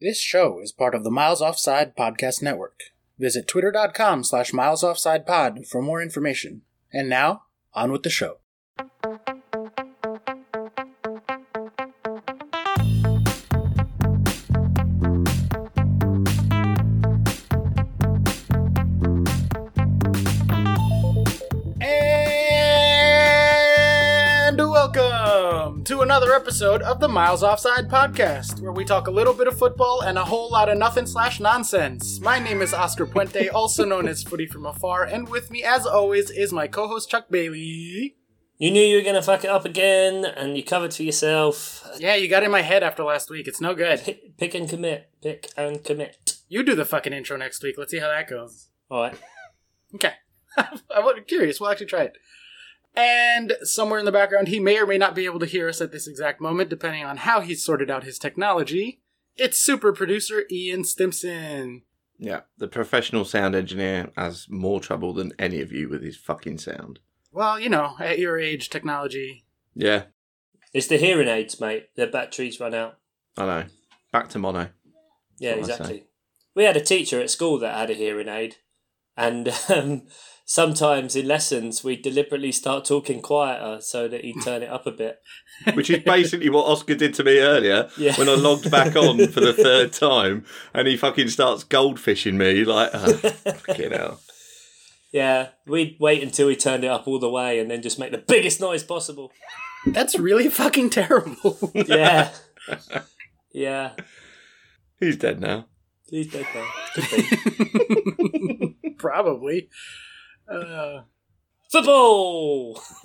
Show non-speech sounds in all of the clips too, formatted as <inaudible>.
This show is part of the Miles Offside Podcast Network. Visit twitter.com slash milesoffsidepod for more information. And now, on with the show. Episode of the Miles Offside Podcast, where we talk a little bit of football and a whole lot of nothing slash nonsense. My name is Oscar Puente, also known as Footy from Afar, and with me, as always, is my co-host Chuck Bailey. You knew you were going to fuck it up again, and you covered for yourself. Yeah, you got in my head after last week. It's no good. Pick, pick and commit. Pick and commit. You do the fucking intro next week. Let's see how that goes. All right. <laughs> Okay. <laughs> I'm curious. We'll actually try it. And somewhere in the background, he may or may not be able to hear us at this exact moment, depending on how he's sorted out his technology. It's super producer Ian Stimson. Yeah, the professional sound engineer has more trouble than any of you with his fucking sound. Well, you know, at your age, technology. Yeah, It's the hearing aids, mate. Their batteries run out. I know. Back to mono. Yeah, That's what I exactly. We had a teacher at school that had a hearing aid, and <laughs> um, sometimes in lessons we deliberately start talking quieter so that he'd turn it up a bit. <laughs> Which is basically what Oscar did to me earlier Yeah. when I logged back on for the third <laughs> time and he fucking starts goldfishing me like, oh, fucking <laughs> hell. Yeah, we'd wait until he turned it up all the way and then just make the biggest noise possible. That's really fucking terrible. Yeah. yeah. He's dead now. He's dead now. Probably. Uh, Football! <laughs>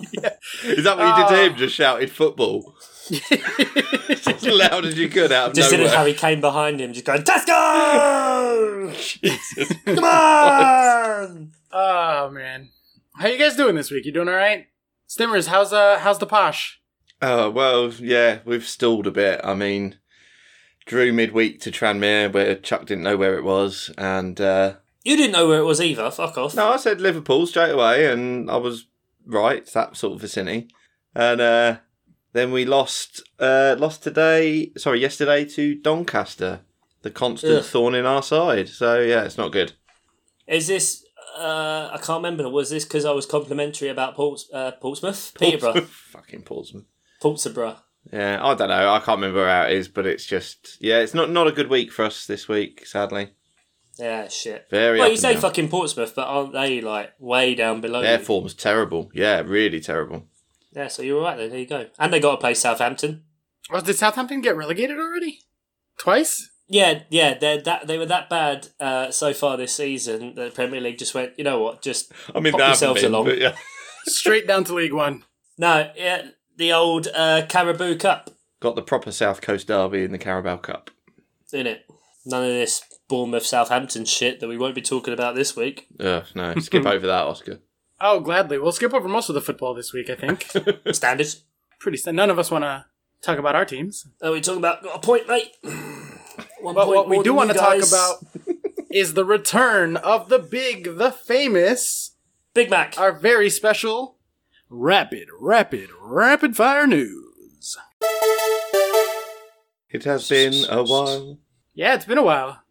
Is that what you did to him? Just shouted football. <laughs> as loud as you could out of Just did it nowhere. how he came behind him, just going, Tesco! Jesus. Come on! oh man, how you guys doing this week? You doing all right? Stimmers, how's uh how's the posh? Oh, well, yeah, we've stalled a bit. I mean, drew midweek to Tranmere where Chuck didn't know where it was. And, uh, You didn't know where it was either, fuck off. no, I said Liverpool straight away and I was right. It's that sort of vicinity. And, uh, then we lost, uh, lost today, sorry, yesterday to Doncaster, the constant Ugh. thorn in our side. So, yeah, it's not good. Is this, uh, I can't remember, was this because I was complimentary about Ports, uh, Portsmouth? Peterborough. <laughs> Fucking Portsmouth. Portsborough. Yeah, I don't know. I can't remember how it is, but it's just, yeah, it's not, not a good week for us this week, sadly. Yeah, shit. Very Well, you say down. fucking Portsmouth, but aren't they, like, way down below Their you? form's terrible. Yeah, really terrible. Yeah, so you're right then, there you go. And they got to play Southampton. Oh, did Southampton get relegated already? Twice? Yeah, yeah, they're that they were that bad uh, so far this season that the Premier League just went, you know what, just <laughs> I mean, Pop yourselves been, along. yeah. <laughs> Straight down to League One. no, yeah, the old uh, Carabao Cup, Got the proper South Coast derby in the Carabao Cup. in it. None of this Bournemouth Southampton shit that we won't be talking about this week. Ugh, no, skip <laughs> over that, Oscar. Oh, gladly. We'll skip over most of the football this week. I think. <laughs> Standards. Pretty. st- None of us want to talk about our teams. Are we talking about got a point, mate? <clears throat> One But point what we do want to talk guys. about <laughs> is the return of the big, the famous, Big Mac. our very special, rapid, rapid, rapid fire news. It has been a while. Yeah, it's been a while.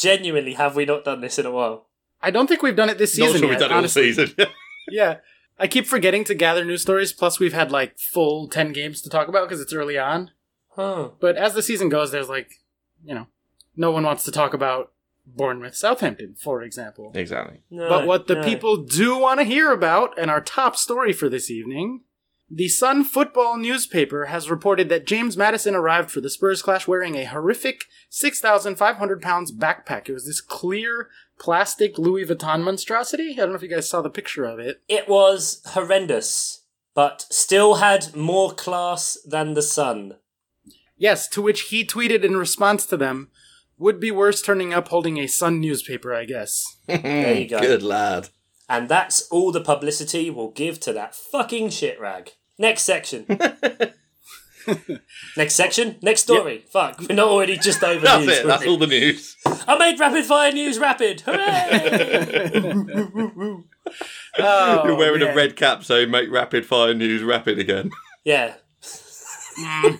Genuinely, have we not done this in a while? I don't think we've done it this season. Not season sure yet. we've done it all honestly. season. <laughs> Yeah. I keep forgetting to gather news stories, plus we've had like full 10 games to talk about because it's early on. Huh. But as the season goes, there's like, you know, no one wants to talk about Bournemouth Southampton, for example. exactly. No, But what the no. people do want to hear about, and our top story for this evening, the Sun football newspaper has reported that James Maddison arrived for the Spurs clash wearing a horrific 6,500 pounds backpack. It was this clear plastic Louis Vuitton monstrosity. I don't know if you guys saw the picture of it. It was horrendous, but still had more class than the sun. Yes, to which he tweeted in response to them, would be worse turning up holding a Sun newspaper, I guess. <laughs> There you go. Good lad. And that's all the publicity we'll give to that fucking shit rag. <laughs> Next section. Next section. Next story. Fuck. We're not already just over That's news. it. That's all the news. I made rapid fire news rapid. <laughs> Hooray! Oh, You're wearing man. a red cap, so make rapid fire news rapid again. yeah. I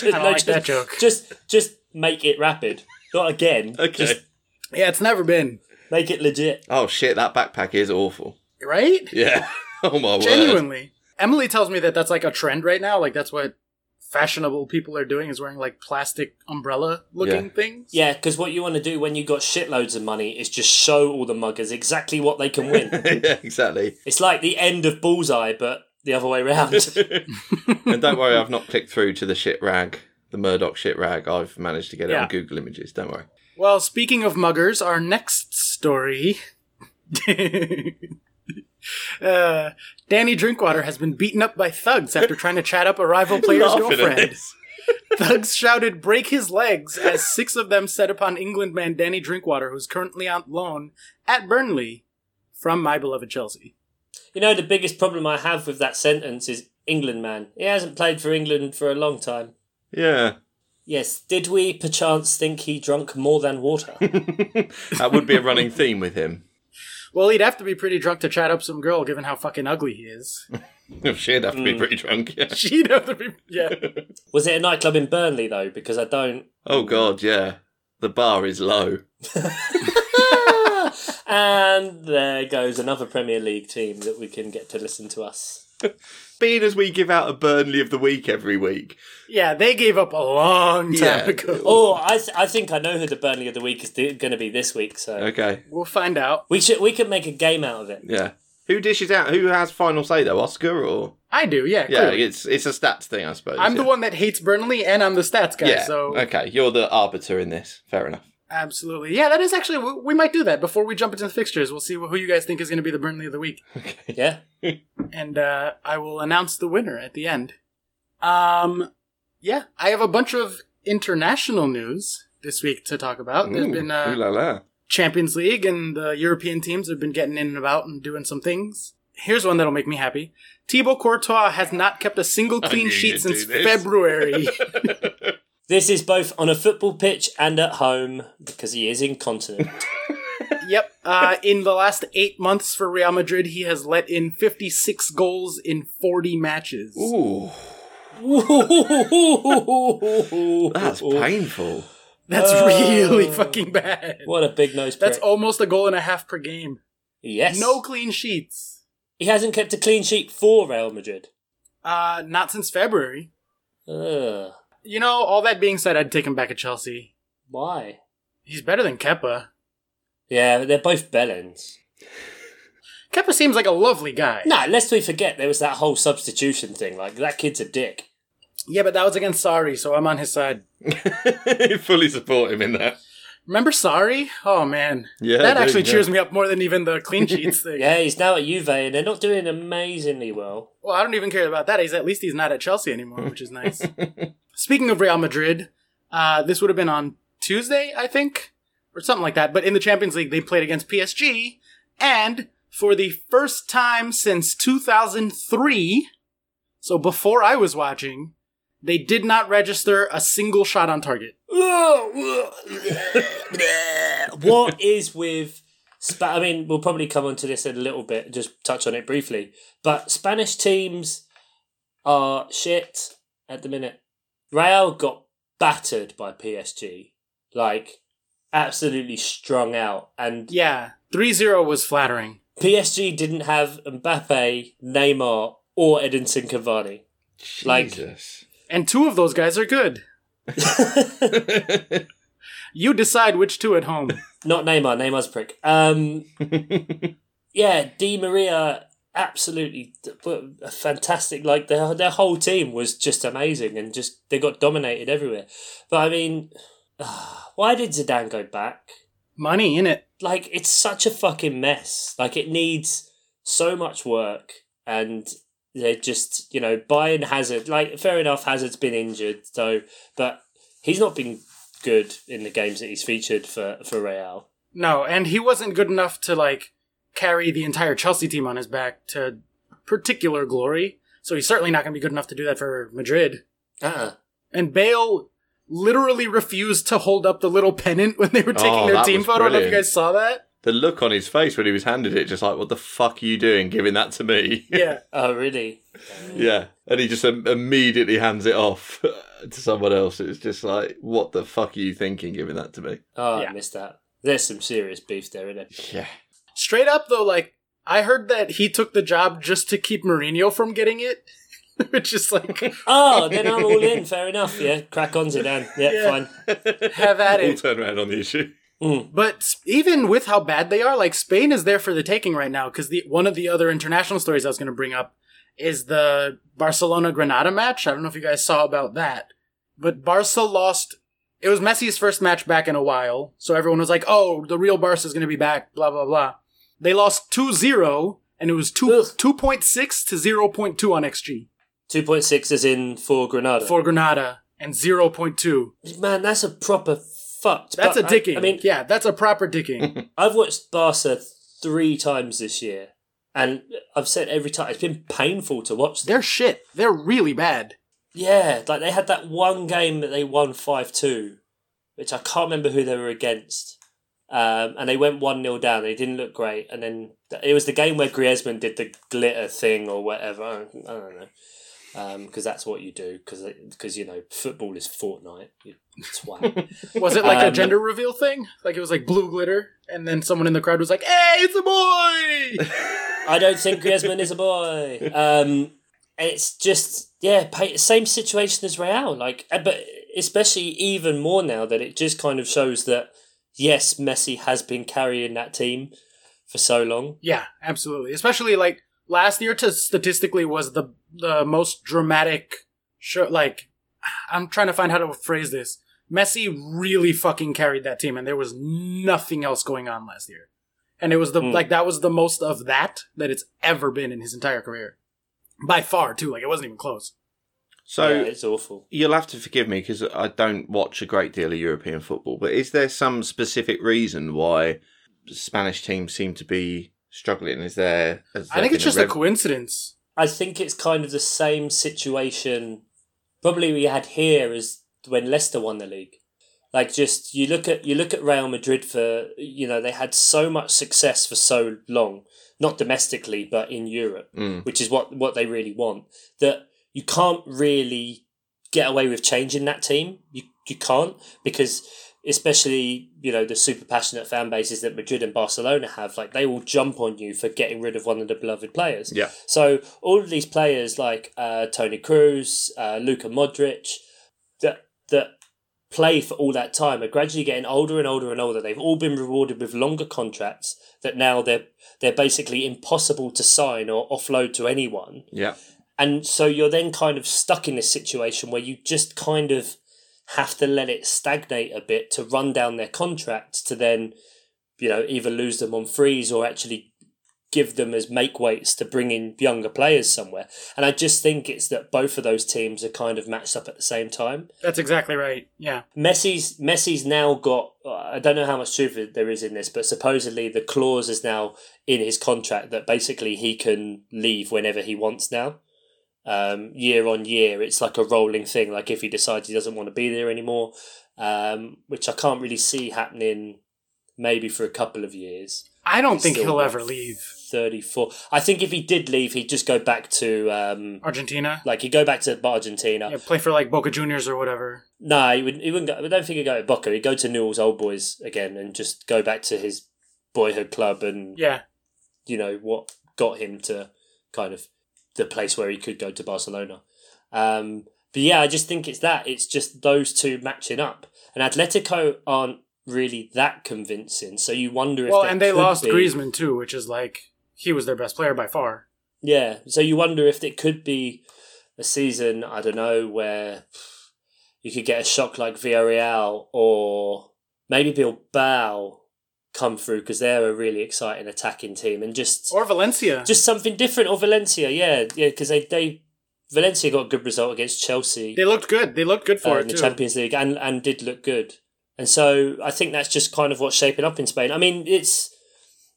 don't like that joke. Just, just make it rapid. Not again. Okay. Just Yeah, it's never been. Make it legit. Oh shit, that backpack is awful. Right? Yeah. <laughs> oh my word. Genuinely. Emily tells me that that's like a trend right now. Like that's what fashionable people are doing is wearing like plastic umbrella looking Yeah. things. Yeah, because what you want to do when you got shitloads of money is just show all the muggers exactly what they can win. <laughs> yeah, exactly. it's like the end of Bullseye, but the other way around. <laughs> and don't worry, I've not clicked through to the shit rag, the Murdoch shit rag. I've managed to get it Yeah. on Google Images. Don't worry. Well, speaking of muggers, our next story. <laughs> uh, Danny Drinkwater has been beaten up by thugs after trying to chat up a rival <laughs> player's girlfriend. Thugs shouted, break his legs, as six of them set upon England man Danny Drinkwater, who's currently on loan at Burnley from my beloved Chelsea. you know, the biggest problem I have with that sentence is England man. He hasn't played for England for a long time. Yeah. Yes, did we perchance think he drunk more than water? <laughs> that would be a running theme with him. Well, he'd have to be pretty drunk to chat up some girl, given how fucking ugly he is. <laughs> She'd have to be mm. pretty drunk. Yeah. <laughs> She'd have to be, yeah. Was it a nightclub in Burnley though? Because I don't. Oh god, yeah. The bar is low. and there goes another Premier League team that we can get to listen to us. <laughs> Being as we give out a Burnley of the week every week. Yeah, they gave up a long time Yeah. ago. <laughs> Oh, I, th- I think I know who the Burnley of the week is going to be this week. So Okay. We'll find out. we should we could make a game out of it. Yeah. Who dishes out? Who has final say though? Oscar or? I do, yeah. Yeah, clearly. it's it's a stats thing, I suppose. I'm the yeah. one that hates Burnley, and I'm the stats guy. Yeah. So Okay, you're the arbiter in this. Fair enough. Absolutely, yeah. That is actually we, might do that before we jump into the fixtures. We'll see who you guys think is going to be the Burnley of the week, <laughs> Yeah. <laughs> and uh, I will announce the winner at the end. Um, yeah, I have a bunch of international news this week to talk about. There's Ooh, been uh, la la. Champions League, and the European teams have been getting in and about and doing some things. Here's one that'll make me happy. Thibaut Courtois has not kept a single clean sheet since. February. <laughs> This is both on a football pitch and at home because he is incontinent. <laughs> Yep. Uh, in the last eight months for Real Madrid, he has let in 56 goals in 40 matches. Ooh, that's painful. That's Oh. really fucking bad. What a big nose prick. That's almost a goal and a half per game. yes. No clean sheets. He hasn't kept a clean sheet for Real Madrid. Uh, not since February. Ugh. You know, all that being said, I'd take him back at Chelsea. Why? He's better than Kepa. Yeah, they're both bellends. Kepa seems like a lovely guy. No, lest we forget there was that whole substitution thing. Like, that kid's a dick. Yeah, but that was against Sarri, so I'm on his side. <laughs> Fully support him in that. Remember Sarri? Oh man, Yeah, that dude, actually yeah. cheers me up more than even the clean <laughs> sheets thing. Yeah, he's now at Juve and they're not doing amazingly well. Well, I don't even care about that. He's at least he's not at Chelsea anymore, which is nice. <laughs> Speaking of Real Madrid, uh, this would have been on Tuesday, I think, or something like that. But in the Champions League, they played against PSG, and for the first time since 2003, so before I was watching, they did not register a single shot on target. <laughs> what is with. Spa- I mean, we'll probably come on to this in a little bit, just touch on it briefly. But Spanish teams are shit at the minute. Real got battered by PSG. Like, absolutely strung out. And Yeah, 3-0 was flattering. PSG didn't have Mbappe, Neymar, or Edinson Cavani. Like- Jesus. And two of those guys are good. <laughs> You decide which two at home. Not Neymar. Neymar's a prick. Um, <laughs> yeah, Di Maria, absolutely a fantastic. Like their their whole team was just amazing, and just they got dominated everywhere. But I mean, <sighs> why did Zidane go back? Money in it. Like it's such a fucking mess. Like it needs so much work, and they're just you know buying Hazard. Like fair enough, Hazard's been injured, so but he's not been good in the games that he's featured for for Real. No, and he wasn't good enough to like carry the entire Chelsea team on his back to particular glory. So he's certainly not going to be good enough to do that for Madrid. Uh-uh. And Bale literally refused to hold up the little pennant when they were oh, taking Oh, their team was photo. I don't know if you guys saw that. the look on his face when he was handed it, just like, what the fuck are you doing giving that to me? Yeah. <laughs> Oh, really? yeah. And he just im- immediately hands it off <laughs> to someone else. It's just like, what the fuck are you thinking giving that to me? Oh, Yeah. I missed that. There's some serious beef there, isn't it? Yeah. Straight up though, like I heard that he took the job just to keep Mourinho from getting it, <laughs> which is like Oh, <laughs> then I'm all in. <laughs> Fair enough. Yeah, crack on, Zidane. Yeah, Yeah. fine. have at All it. turn around on the issue. Mm. But even with how bad they are, like Spain is there for the taking right now. Because the one of the other international stories I was going to bring up is the Barcelona Granada match. I don't know if you guys saw about that, but Barca lost. It was Messi's first match back in a while, so everyone was like, "Oh, the real Barca is going to be back." Blah blah blah. They lost 2-0, and it was two Ugh. two point six to zero point two on xG 2.6 is in for Granada. for Granada, and zero point two. Man, that's a proper fucked. That's but a I- dicking. I, mean, yeah, that's a proper dicking. <laughs> I've watched Barca three times this year, and I've said every time it's been painful to watch. Them. They're shit. They're really bad. Yeah, like they had that one game that they won five two, which I can't remember who they were against. Um, and they went one 0 down. They didn't look great, and then it was the game where Griezmann did the glitter thing or whatever. I don't, I don't know, because that's what you do. Because you know football is Fortnite. You twat. <laughs> Was it like a Um, gender reveal thing? Like it was like blue glitter, and then someone in the crowd was like, "Hey, it's a boy!" <laughs> I don't think Griezmann is a boy. Um, it's just yeah, same situation as Real. Like, uh, but especially even more now that it just kind of shows that yes, Messi has been carrying that team for so long. yeah, absolutely. Especially like last year, to statistically was the the most dramatic show. Like, I'm trying to find how to phrase this. Messi really fucking carried that team, and there was nothing else going on last year. And it was the Hmm. like that was the most of that that it's ever been in his entire career, by far too. Like it wasn't even close. So yeah, it's awful. you'll have to forgive me because I don't watch a great deal of European football, but is there some specific reason why Spanish teams seem to be struggling? Is there? I think it's just a rev- coincidence. I think it's kind of the same situation probably we had here as when Leicester won the league. Like just you look at you look at Real Madrid for you know they had so much success for so long, not domestically but in Europe, Mm. which is what what they really want. That you can't really get away with changing that team. You you can't because especially you know the super passionate fan bases that Madrid and Barcelona have, like they will jump on you for getting rid of one of the beloved players. Yeah. So all of these players like uh, Toni Kroos, uh, Luka Modric, that that play for all that time are gradually getting older and older and older. They've all been rewarded with longer contracts that now they're they're basically impossible to sign or offload to anyone. Yeah. And so you're then kind of stuck in this situation where you just kind of have to let it stagnate a bit to run down their contracts to then, you know, either lose them on freeze or actually give them as make weights to bring in younger players somewhere. And I just think it's that both of those teams are kind of matched up at the same time. That's exactly right. Yeah. Messi's Messi's now got I don't know how much truth there is in this, but supposedly the clause is now in his contract that basically he can leave whenever he wants now. Um, year on year, it's like a rolling thing. Like if he decides he doesn't want to be there anymore, um, which I can't really see happening, maybe for a couple of years. I don't He's think he'll ever leave Thirty four. I think if he did leave, he'd just go back to um, Argentina. like he'd go back to Argentina. Yeah, play for like Boca Juniors or whatever. No, he wouldn't. He wouldn't go, I don't think he'd go to Boca. He'd go to Newell's Old Boys again and just go back to his boyhood club and Yeah. you know what got him to kind of the place where he could go to Barcelona. Um, but yeah, I just think it's that. It's just those two matching up, and Atletico aren't really that convincing. So you wonder if Well, and they lost be- Griezmann too, which is like he was their best player by far. Yeah, so you wonder if it could be a season, I don't know, where you could get a shock like Villarreal or maybe Bilbao come through because they're a really exciting attacking team and just Or Valencia. just something different. Or Valencia, yeah, yeah, because they, they Valencia got a good result against Chelsea they looked good. They looked good uh, it in the too. Champions League and, and did look good. And so I think that's just kind of what's shaping up in Spain. I mean, it's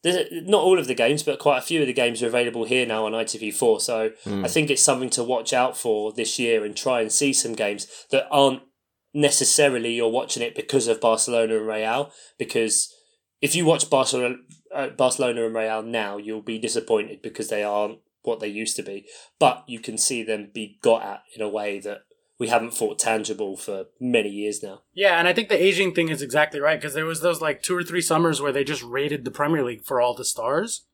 there's not all of the games, but quite a few of the games are available here now on ITV4. So I think it's something to watch out for this year and try and see some games that aren't necessarily you're watching it because of Barcelona and Real, because if you watch Barcelona, uh, Barcelona and Real now, you'll be disappointed because they aren't what they used to be. But you can see them be got at in a way that we haven't thought tangible for many years now. Yeah, and I think the aging thing is exactly right because there was those like two or three summers where they just raided the Premier League for all the stars.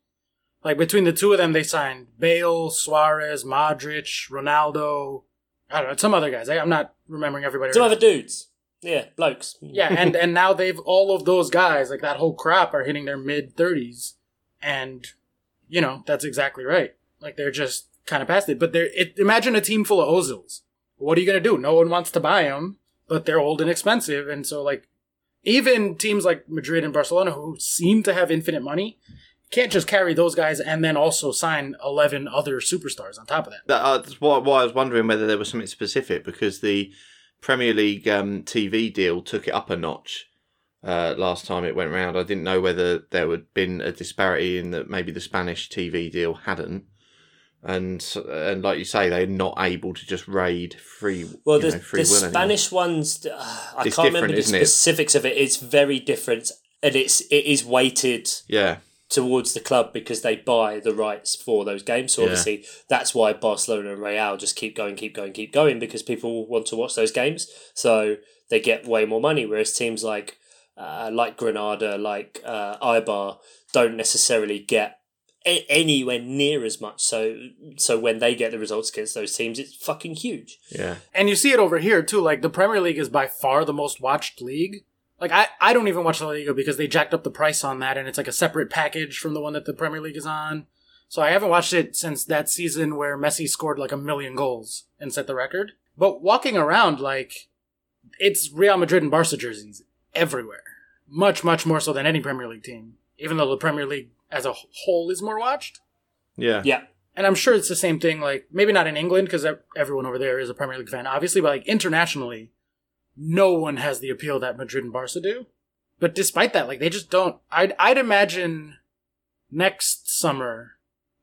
Like between the two of them, they signed Bale, Suarez, Modric, Ronaldo. I don't know some other guys. I, I'm not remembering everybody. Some right other dudes, yeah, blokes. yeah, and and now they've all of those guys, like that whole crop, are hitting their mid thirties, and you know that's exactly right. Like they're just kind of past it. But they're it, imagine a team full of Ozils. What are you gonna do? No one wants to buy them, but they're old and expensive, and so like even teams like Madrid and Barcelona, who seem to have infinite money, can't just carry those guys and then also sign eleven other superstars on top of that. That, uh, that's why, why I was wondering whether there was something specific because the Premier League um, TV deal took it up a notch uh, last time it went round. I didn't know whether there had been a disparity in that maybe the Spanish TV deal hadn't. And and like you say, they're not able to just raid free. Well, the, know, free the will anymore. Spanish ones, uh, I It's can't remember the isn't it? specifics of it. It's very different, and it's it is weighted Yeah, towards the club because they buy the rights for those games. So Yeah. obviously that's why Barcelona and Real just keep going, keep going, keep going because people want to watch those games. So they get way more money. Whereas teams like uh, like Granada, like uh, Eibar, don't necessarily get a- anywhere near as much. So so when they get the results against those teams, it's fucking huge. yeah. And you see it over here too. Like the Premier League is by far the most watched league. Like I, I don't even watch La Liga because they jacked up the price on that, and it's like a separate package from the one that the Premier League is on. So I haven't watched it since that season where Messi scored like a million goals and set the record. But walking around, like it's Real Madrid and Barca jerseys everywhere, much much more so than any Premier League team. Even though the Premier League as a whole is more watched. Yeah. Yeah. And I'm sure it's the same thing, like, maybe not in England, because everyone over there is a Premier League fan, obviously, but like internationally, no one has the appeal that Madrid and Barca do. But despite that, like, they just don't. I'd, I'd imagine next summer,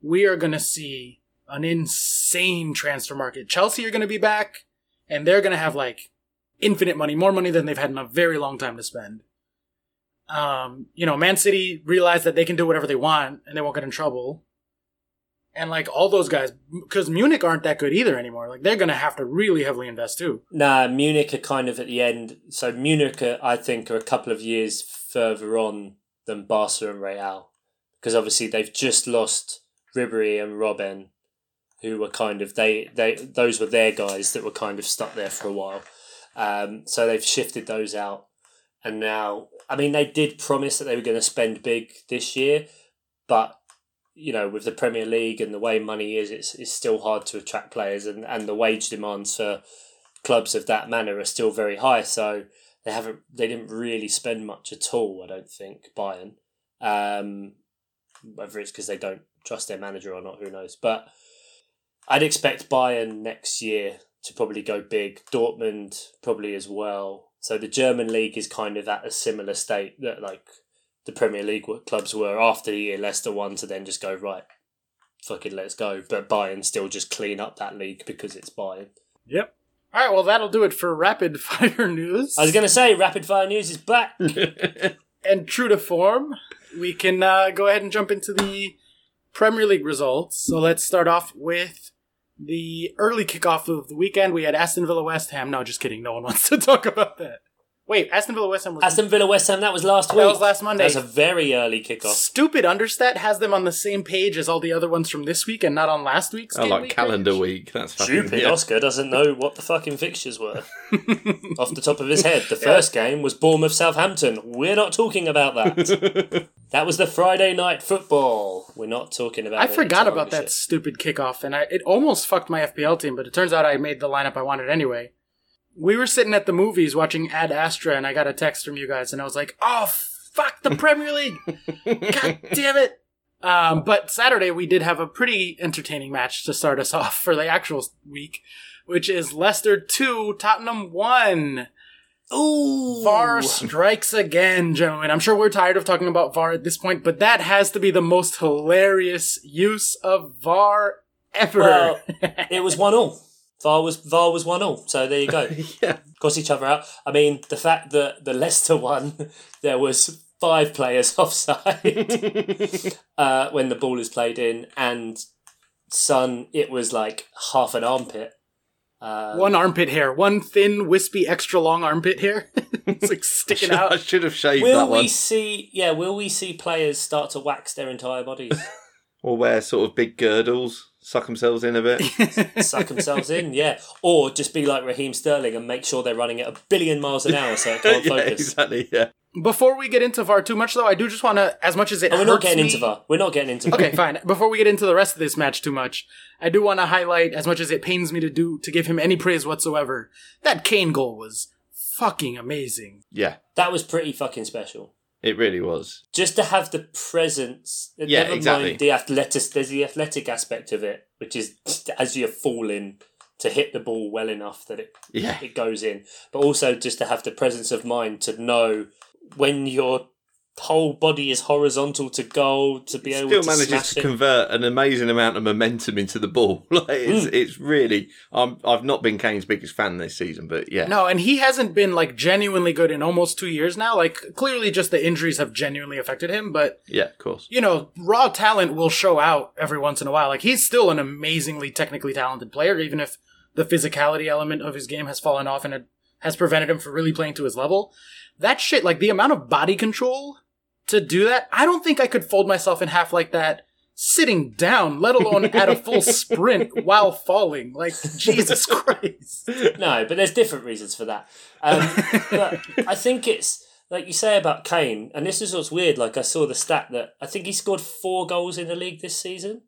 we are going to see an insane transfer market. Chelsea are going to be back, and they're going to have, like, infinite money, more money than they've had in a very long time to spend. Um, you know, Man City realized that they can do whatever they want and they won't get in trouble and like all those guys because munich aren't that good either anymore like they're gonna have to really heavily invest too Nah, Munich are kind of at the end. So Munich, are, I think, are a couple of years further on than Barca and Real, because obviously they've just lost Ribery and Robben, who were kind of they they those were their guys that were kind of stuck there for a while. Um, so they've shifted those out, and now I mean they did promise that they were going to spend big this year, but you know, with the Premier League and the way money is, it's, it's still hard to attract players, and, and the wage demands for clubs of that manner are still very high. So they haven't, they didn't really spend much at all. I don't think Bayern, um, whether it's because they don't trust their manager or not, who knows? But I'd expect Bayern next year to probably go big. Dortmund probably as well. So the German league is kind of at a similar state that like the Premier League clubs were after the year Leicester won to then just go right, fucking let's go. But Bayern still just clean up that league because it's Bayern. yep. All right well that'll do it for rapid <laughs> fire news. I was gonna say rapid fire news is back. <laughs> and true to form we can uh, go ahead and jump into the premier league results. So let's start off with the early kickoff of the weekend. We had aston villa west ham. No just kidding. No one <laughs> wants to talk about that wait aston villa west ham was Aston Villa West Ham that was last week. That was last Monday. That was a very early kickoff. Stupid Understat has them on the same page as all the other ones from this week and not on last week's. I game like week calendar page. week. That's fucking Stupid yeah. Oscar doesn't know what the fucking fixtures were. <laughs> Off the top of his head, the first game was Bournemouth Southampton. We're not talking about that. <laughs> that was the Friday night football. We're not talking about. I forgot about that shit. stupid kickoff, and I, it almost fucked my FPL team, but it turns out I made the lineup I wanted anyway. We were sitting at the movies watching Ad Astra, and I got a text from you guys, and I was like, "Oh fuck the Premier League! God <laughs> damn it!" Um, but Saturday we did have a pretty entertaining match to start us <laughs> off for the actual week, which is Leicester two, Tottenham one. Ooh, VAR strikes again, gentlemen. I'm sure we're tired of talking about VAR at this point, but that has to be the most hilarious use of VAR ever. Well, it was one all. <laughs> VAR was VAR was one all. So there you go. <laughs> yeah. Cross each other out. I mean, the fact that the Leicester one, <laughs> there was five players <laughs> offside uh, when the ball is played in, and Son, it was like half an armpit. Uh, one armpit hair, one thin, wispy, extra long armpit hair. it's like sticking I out. I should have shaved will that we see? Yeah, will we see players start to wax their entire bodies, Or wear sort of big girdles, suck themselves in a bit. <laughs> suck themselves in? Yeah, or just be like Raheem Sterling and make sure they're running at a billion miles an hour so it can't <laughs> yeah, focus. exactly. Yeah. Before we get into VAR too much, though, I do just want to, as much as it Oh, we're not getting me- into VAR. We're not getting into VAR. Okay, fine. Before we get into the rest of this match too much, I do want to highlight, as much as it pains me to do, to give him any praise whatsoever, that Kane goal was fucking amazing. Yeah. That was pretty fucking special. It really was. Just to have the presence. Yeah, never exactly. mind the athletic. There's the athletic aspect of it, which is as you're falling to hit the ball well enough that it Yeah. it goes in, but also just to have the presence of mind to know when your whole body is horizontal to goal to be able Still to manages smash to it. convert an amazing amount of momentum into the ball. <laughs> Like it's, mm. it's really. I'm, I've not been Kane's biggest fan this season, but yeah. No, and he hasn't been like genuinely good in almost two years now. Like clearly, just the injuries have genuinely affected him. But Yeah, of course. you know, raw talent will show out every once in a while. Like he's still an amazingly technically talented player, even if the physicality element of his game has fallen off and it has prevented him from really playing to his level. That shit, like the amount of body control to do that, I don't think I could fold myself in half like that sitting down, let alone at a full <laughs> sprint while falling. Like Jesus <laughs> Christ. No, but there's different reasons for that. Um, but <laughs> I think it's like you say about Kane, and this is what's weird. Like I saw the stat that I think he scored four goals in the league this season,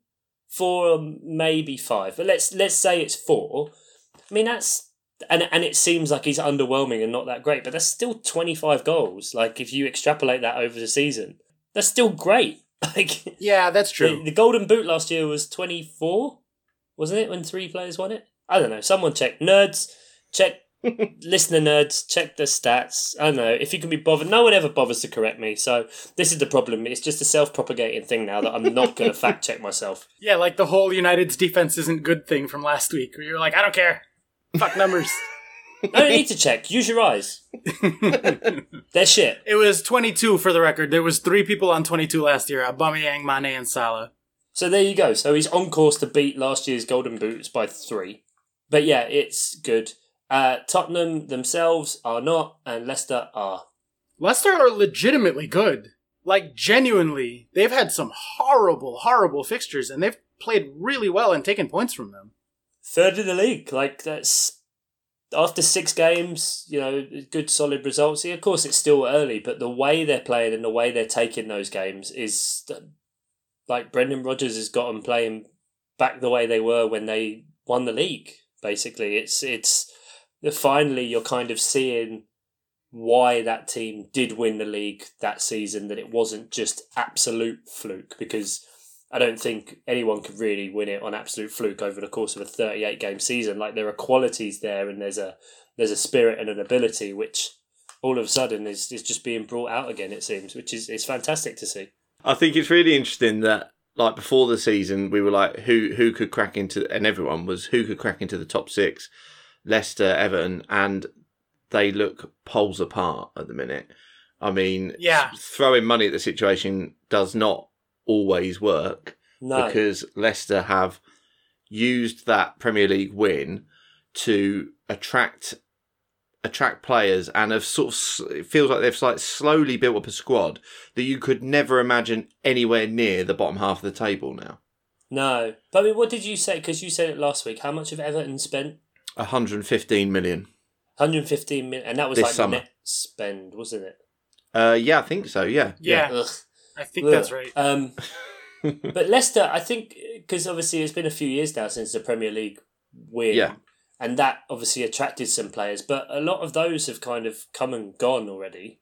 four or maybe five, but let's let's say it's four. I mean that's and and it seems like he's underwhelming and not that great, but that's still twenty five goals. Like if you extrapolate that over the season, that's still great. <laughs> Like Yeah, that's true. the, the Golden Boot last year was 24, wasn't it, when three players won it? I don't know. Someone check. Nerds, check. <laughs> listener nerds, check the stats. I don't know. If you can be bothered. No one ever bothers to correct me. So this is the problem. It's just a self propagating thing now that I'm not going <laughs> to fact check myself. Yeah, like the whole United's defense isn't good thing from last week, where you're like, I don't care. Fuck numbers. <laughs> I don't need to check. Use your eyes. <laughs> They're shit. it was 22 for the record. There was three people on 22 last year: Aubameyang, Mane, and Salah. So there you go. So he's on course to beat last year's Golden Boots by three. But yeah, it's good. Uh, Tottenham themselves are not, and Leicester are. Leicester are legitimately good. Like genuinely, they've had some horrible, horrible fixtures, and they've played really well and taken points from them. Third in the league. Like that's after six games, you know, good solid results. Of course, it's still early, but the way they're playing and the way they're taking those games is like Brendan Rodgers has got them playing back the way they were when they won the league. Basically, it's it's finally you're kind of seeing why that team did win the league that season. That it wasn't just absolute fluke because I don't think anyone could really win it on absolute fluke over the course of a 38 game season. Like there are qualities there and there's a there's a spirit and an ability which all of a sudden is, is just being brought out again it seems, which is is fantastic to see. I think it's really interesting that like before the season we were like who who could crack into and everyone was who could crack into the top six, Leicester, Everton, and they look poles apart at the minute. I mean, Yeah. throwing money at the situation does not always work No. because Leicester have used that Premier League win to attract attract players and have sort of it feels like they've like slowly built up a squad that you could never imagine anywhere near the bottom half of the table now. no. But I mean what did you say because you said it last week. How much have Everton spent? 115 million. 115 million and that was This like summer. net spend, wasn't it? Uh, yeah, I think so. Yeah, Yeah, Ugh. I think Ugh. that's right. Um, <laughs> but Leicester, I think, because obviously it's been a few years now since the Premier League win, Yeah. and that obviously attracted some players. But a lot of those have kind of come and gone already.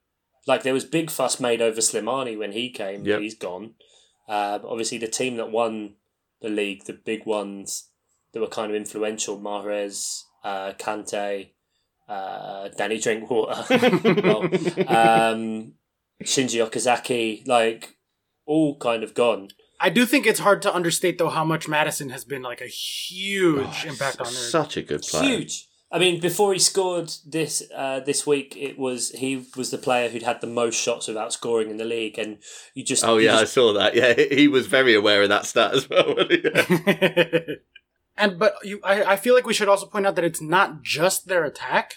Like there was big fuss made over Slimani when he came. Yep. He's gone. Uh, obviously, the team that won the league, the big ones that were kind of influential, Mahrez, uh, Kante, uh, Danny Drinkwater, <laughs> well, <laughs> um, Shinji Okazaki, like all kind of gone. I do think it's hard to understate though how much Maddison has been like a huge Oh, impact on s- their. such a good player. Huge. I mean, before he scored this uh, this week, it was he was the player who'd had the most shots without scoring in the league, and you just Oh you yeah, I saw that. Yeah, he was very aware of that stat as well. wasn't he? <laughs> and but you, I, I feel like we should also point out that it's not just their attack.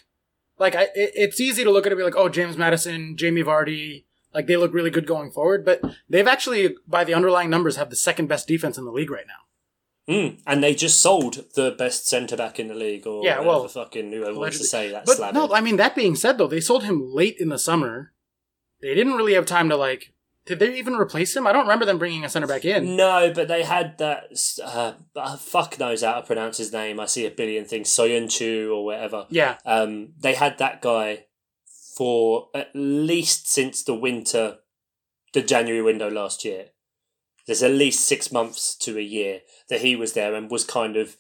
Like I, it, it's easy to look at it and be like, oh, James Maddison, Jamie Vardy, like they look really good going forward, but they've actually, by the underlying numbers, have the second best defense in the league right now. Mm, and they just sold the best centre back in the league, or Yeah, whatever well, fucking whoever wants to say that. But slab no. I mean that being said, though, they sold him late in the summer. They didn't really have time to like. Did they even replace him? I don't remember them bringing a center back in. No, but they had that. Uh, uh, fuck knows how to pronounce his name. I see a billion things, Soyuncu or whatever. Yeah, Um, they had that guy for at least since the winter, the January window last year. There's at least six months to a year that he was there and was kind of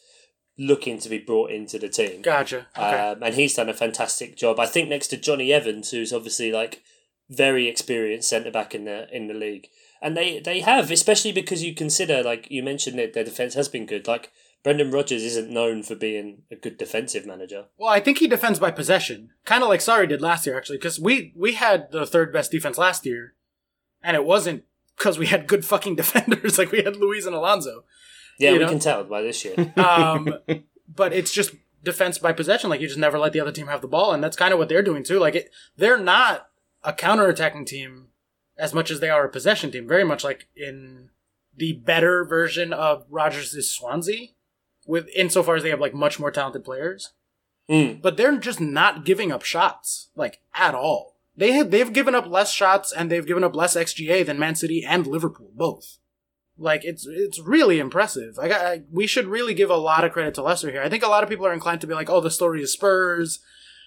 looking to be brought into the team. gotcha. Okay. Um, and he's done a fantastic job. I think next to Jonny Evans, who's obviously like very experienced centre back in the in the league, and they they have, especially because you consider like you mentioned that their defense has been good. Like Brendan Rodgers isn't known for being a good defensive manager. Well, I think he defends by possession, kind of like Sarri did last year, actually, because we we had the third best defense last year, and it wasn't because we had good fucking <laughs> defenders like we had Luiz and Alonso. Yeah, we know? can tell by this year. <laughs> Um, <laughs> but it's just defense by possession. Like you just never let the other team have the ball, and that's kind of what they're doing too. Like it, they're not a counter-attacking team as much as they are a possession team. Very much like in the better version of Rodgers' Swansea, with insofar as they have like much more talented players. Mm. But they're just not giving up shots like at all. They have they've given up less shots and they've given up less xGA than Man City and Liverpool both. Like it's it's really impressive. Like I, I, we should really give a lot of credit to Leicester here. I think a lot of people are inclined to be like, "Oh, the story is Spurs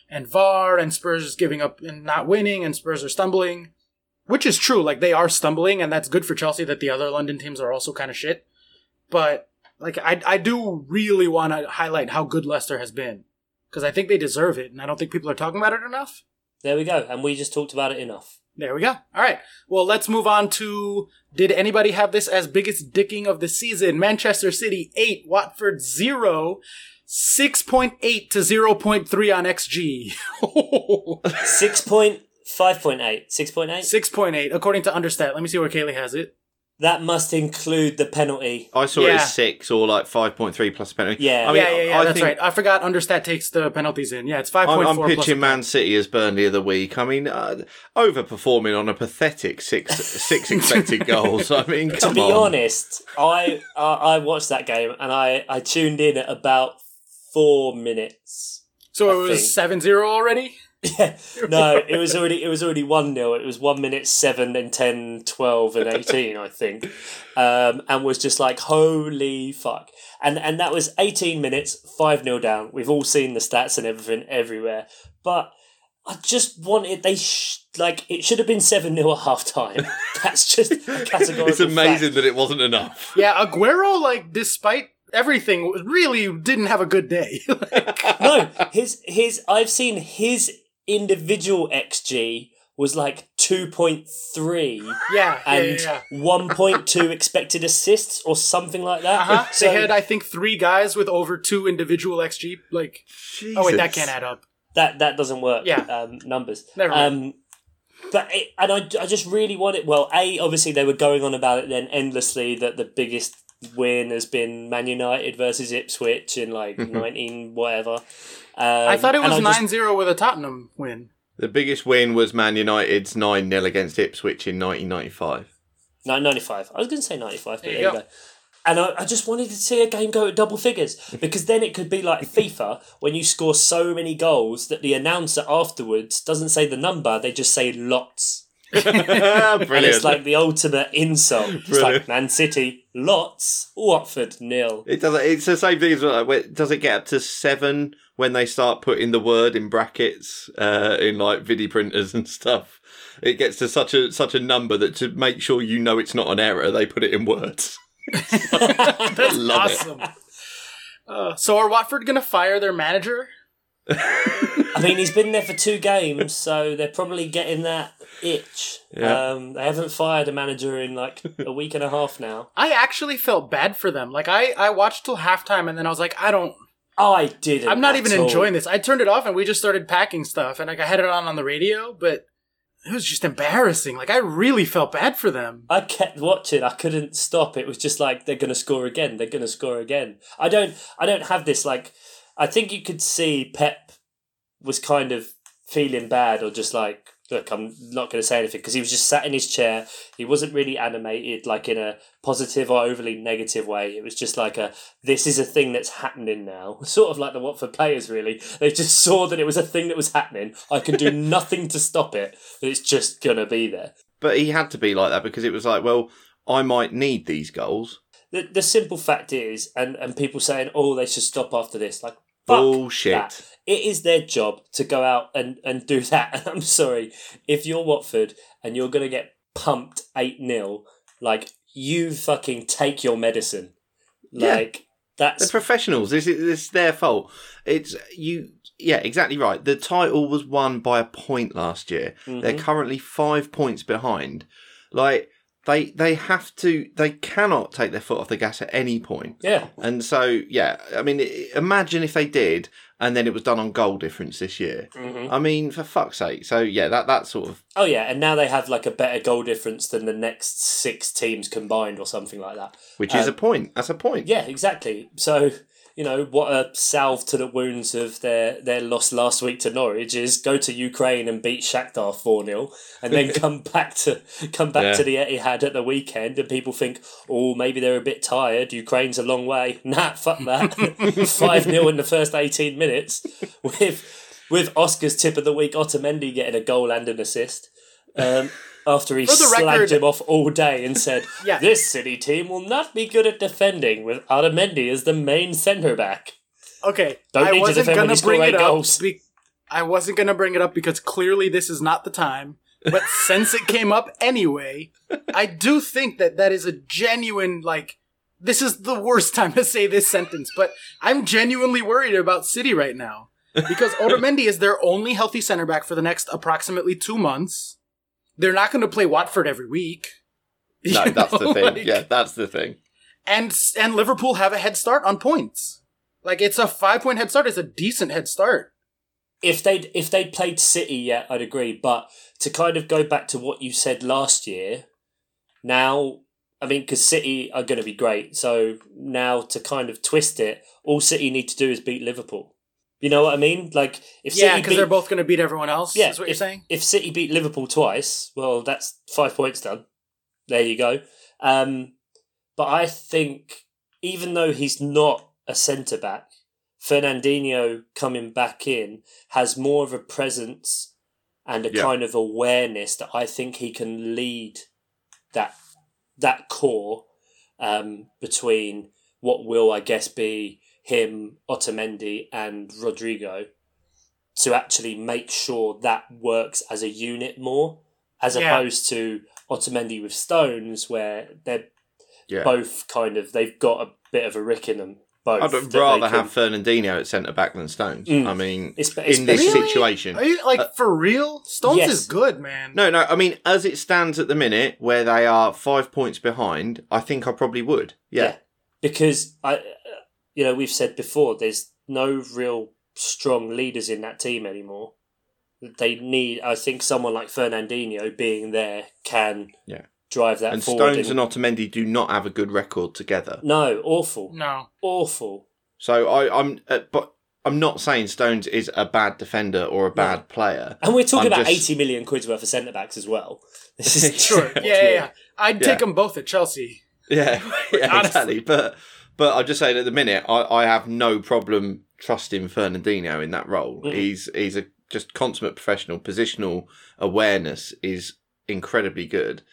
and VAR and Spurs is giving up and not winning and Spurs are stumbling," which is true. Like they are stumbling, and that's good for Chelsea that the other London teams are also kind of shit. But like I I do really want to highlight how good Leicester has been because I think they deserve it, and I don't think people are talking about it enough. There we go, and we just talked about it enough. There we go. All right. Well, let's move on to did anybody have this as biggest dicking of the season? Manchester City 8, Watford 0, 6.8 to 0.3 on XG. <laughs> Six point five point eight, six point eight. 6.8 according to Understat. Let me see where Kaylee has it. That must include the penalty. I saw it Yeah. as six or like five point three plus penalty. Yeah. I mean, yeah, yeah, yeah, I that's think right. I forgot Understat takes the penalties in. Yeah, it's 5.4 I'm, I'm plus pitching Man. City as Burnley of the week. I mean, uh, overperforming on a pathetic six <laughs> six expected goals. I mean, to be on. honest, I, I I watched that game and I, I tuned in at about four minutes. So I it was think. 7-0 already? <laughs> Yeah, no, it was already it was already one 0 It was one minute seven and 10, 12 and eighteen, I think, um, and was just like holy fuck. And and that was eighteen minutes, five 0 down. We've all seen the stats and everything everywhere, but I just wanted they sh- like it should have been seven 0 at half time. <laughs> That's just a <laughs> categorical. It's amazing fact. that it wasn't enough. Yeah, Aguero, like, despite everything, really didn't have a good day. Like, no, his his I've seen his individual XG was like two point three <laughs> yeah, yeah, and yeah. yeah. one point two expected assists or something like that. Uh-huh. So they had, I think, three guys with over two individual XG. Like, oh wait, that can't add up. that that doesn't work. Yeah. um, numbers. Never mind. Um, but it, and I, I just really want it. Well, a obviously they were going on about it then endlessly that the biggest win has been Man United versus Ipswich in like <laughs> nineteen whatever. Um, I thought it was I 9 0 with a Tottenham win. The biggest win was Man United's 9 0 against Ipswich in 1995. No, 95. I was going to say 95, but There there you you go. go. And I, I just wanted to see a game go at double figures <laughs> because then it could be like FIFA when you score so many goals that the announcer afterwards doesn't say the number, they just say lots. Brilliant. <laughs> And it's like the ultimate insult. It's Brilliant. like Man City, lots, Watford, nil. It does. It's the same thing as like, wait, does it get up to seven when they start putting the word in brackets uh, in like video printers and stuff? It gets to such a such a number that to make sure you know it's not an error, they put it in words. <laughs> <laughs> That's Love awesome. Uh, so are Watford going to fire their manager? <laughs> I mean, he's been there for two games, so they're probably getting that itch. Yeah. Um, they haven't fired a manager in like a week and a half now. I actually felt bad for them. Like I, I watched till halftime and then I was like, I don't. Oh, I didn't. I'm not even all. enjoying this. I turned it off and we just started packing stuff, and like I had it on on the radio, but it was just embarrassing. Like I really felt bad for them. I kept watching. I couldn't stop. It was just like they're going to score again. They're going to score again. I don't. I don't have this. Like, I think you could see Pep was kind of feeling bad, or just like, look, I'm not going to say anything because he was just sat in his chair. He wasn't really animated, like in a positive or overly negative way. It was just like a, this is a thing that's happening now. <laughs> Sort of like the Watford players. Really, they just saw that it was a thing that was happening. I can do <laughs> nothing to stop it. It's just gonna be there. But he had to be like that because it was like, well, I might need these goals. the, the simple fact is, and, and people saying, oh, they should stop after this. Like, Bullshit. that. It is their job to go out and, and do <laughs> that. And I'm sorry, if you're Watford and you're going to get pumped 8 0, like, you fucking take your medicine. Yeah. Like, They're that's. professionals. This is this is their fault. It's you. Yeah, exactly right. The title was won by a point last year. They're Mhm. currently five points behind. Like they they have to. They cannot take their foot off the gas at any point. Yeah. And so yeah, I mean, imagine if they did, and then it was done on goal difference this year. Mhm. I mean, for fuck's sake. So yeah, that that sort of Oh, yeah. And now they have like a better goal difference than the next six teams combined or something like that. which is Um, a point. That's a point. Yeah, exactly. So, you know, what a salve to the wounds of their, their loss last week to Norwich is go to Ukraine and beat Shakhtar 4 0 and then <laughs> come back to come back Yeah. to the Etihad at the weekend and people think, oh, maybe they're a bit tired. Ukraine's a long way. <laughs> Nah, fuck that. <laughs> 5 0 in the first 18 minutes with with Oscar's tip of the week, Otamendi getting a goal and an assist. Um, after he slagged record- him off all day and said, <laughs> Yeah. This City team will not be good at defending with Otamendi as the main centre back. Okay, Don't I need wasn't defend gonna bring it up. Be- I wasn't gonna bring it up because clearly this is not the time. But <laughs> since it came up anyway, I do think that that is a genuine like. This is the worst time to say this sentence, but I'm genuinely worried about City right now because <laughs> Otamendi is their only healthy center back for the next approximately two months. They're not going to play Watford every week. <laughs> No, You that's the thing. like- yeah, that's the thing. and and Liverpool have a head start on points. Like it's a five point head start. It's a decent head start. If they'd if they'd played City, yeah, I'd agree. But to kind of go back to what you said last year, now I mean, because City are going to be great. So now to kind of twist it, all City need to do is beat Liverpool. You know what I mean? Like if yeah, because they're both going to beat everyone else. Yeah, is what if, you're saying. If City beat Liverpool twice, well, that's five points done. There you go. Um, but I think even though he's not a centre back, Fernandinho coming back in has more of a presence and a Yeah. kind of awareness that I think he can lead that that core um, between what will I guess be him, Otamendi, and Rodrigo to actually make sure that works as a unit more, as Yeah. opposed to Otamendi with Stones, where they're Yeah. both kind of they've got a bit of a rick in them. Both. I'd rather can- have Fernandinho at centre back than Stones. Mm. I mean, It's- in this especially- situation. Are you like Uh, for real? Stones yes. is good, man. No, no. I mean, as it stands at the minute, where they are five points behind, I think I probably would. Yeah, because I, you know, we've said before, there's no real strong leaders in that team anymore. They need, I think, someone like Fernandinho being there can Yeah. drive that and forward. Stones and Otamendi do not have a good record together. no, awful, No. awful. So I, I'm, uh, but I'm not saying Stones is a bad defender or a bad player. And we're talking I'm about just- 80 million quid's worth of centre backs as well. <laughs> This is true. <laughs> Yeah, yeah, yeah. I'd Yeah. take them both at Chelsea. Yeah, <laughs> yeah, Honestly. exactly. But but I'm just saying at the minute, I, I have no problem trusting Fernandinho in that role. Mm. He's he's a just consummate professional. Positional awareness is incredibly good,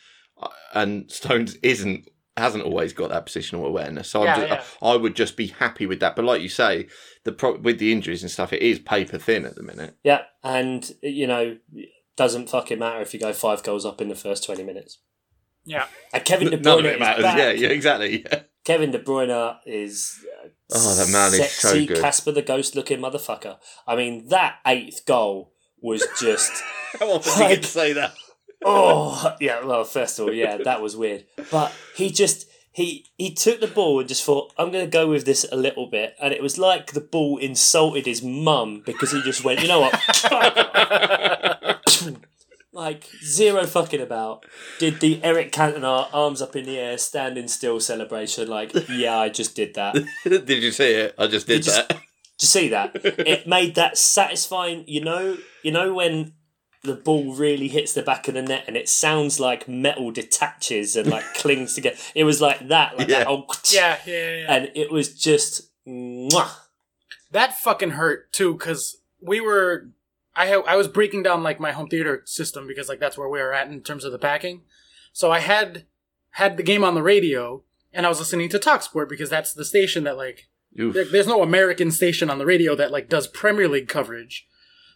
Uh, and Stones isn't hasn't always got that positional awareness. So Yeah, I'm just, yeah. I would just be happy with that. But like you say, the pro- with the injuries and stuff, it is paper thin at the minute. Yeah, and, you know, doesn't fucking matter if you go five goals up in the first 20 minutes. Yeah. And Kevin De Bruyne None of it is matters. back. Yeah, yeah, exactly. Yeah. <laughs> Kevin De Bruyne is Oh, that man is so sexy good. Casper the Ghost looking motherfucker. I mean, that eighth goal was just How often do you get to say that? oh yeah. Well, first of all, yeah, that was weird, but he just he he took the ball and just thought, I'm going to go with this a little bit, and it was like the ball insulted his mum because he just went, you know what, <laughs> <laughs> like zero fucking about. Did the Eric Cantona arms up in the air, standing still celebration? Like, yeah, I just did that. Did <laughs> did you see it? I just did You just- that. you see that? <laughs> It made that satisfying. You know, you know when the ball really hits the back of the net and it sounds like metal detaches and like <laughs> clings together. It was like that, like Yeah. that. Oh, yeah, yeah, yeah. yeah. and it was just. Mwah. that fucking hurt too because we were I ha- I was breaking down like my home theater system because like that's where we were at in terms of the packing. So I had had the game on the radio and I was listening to Talksport because that's the station that like there- there's no American station on the radio that like does Premier League coverage.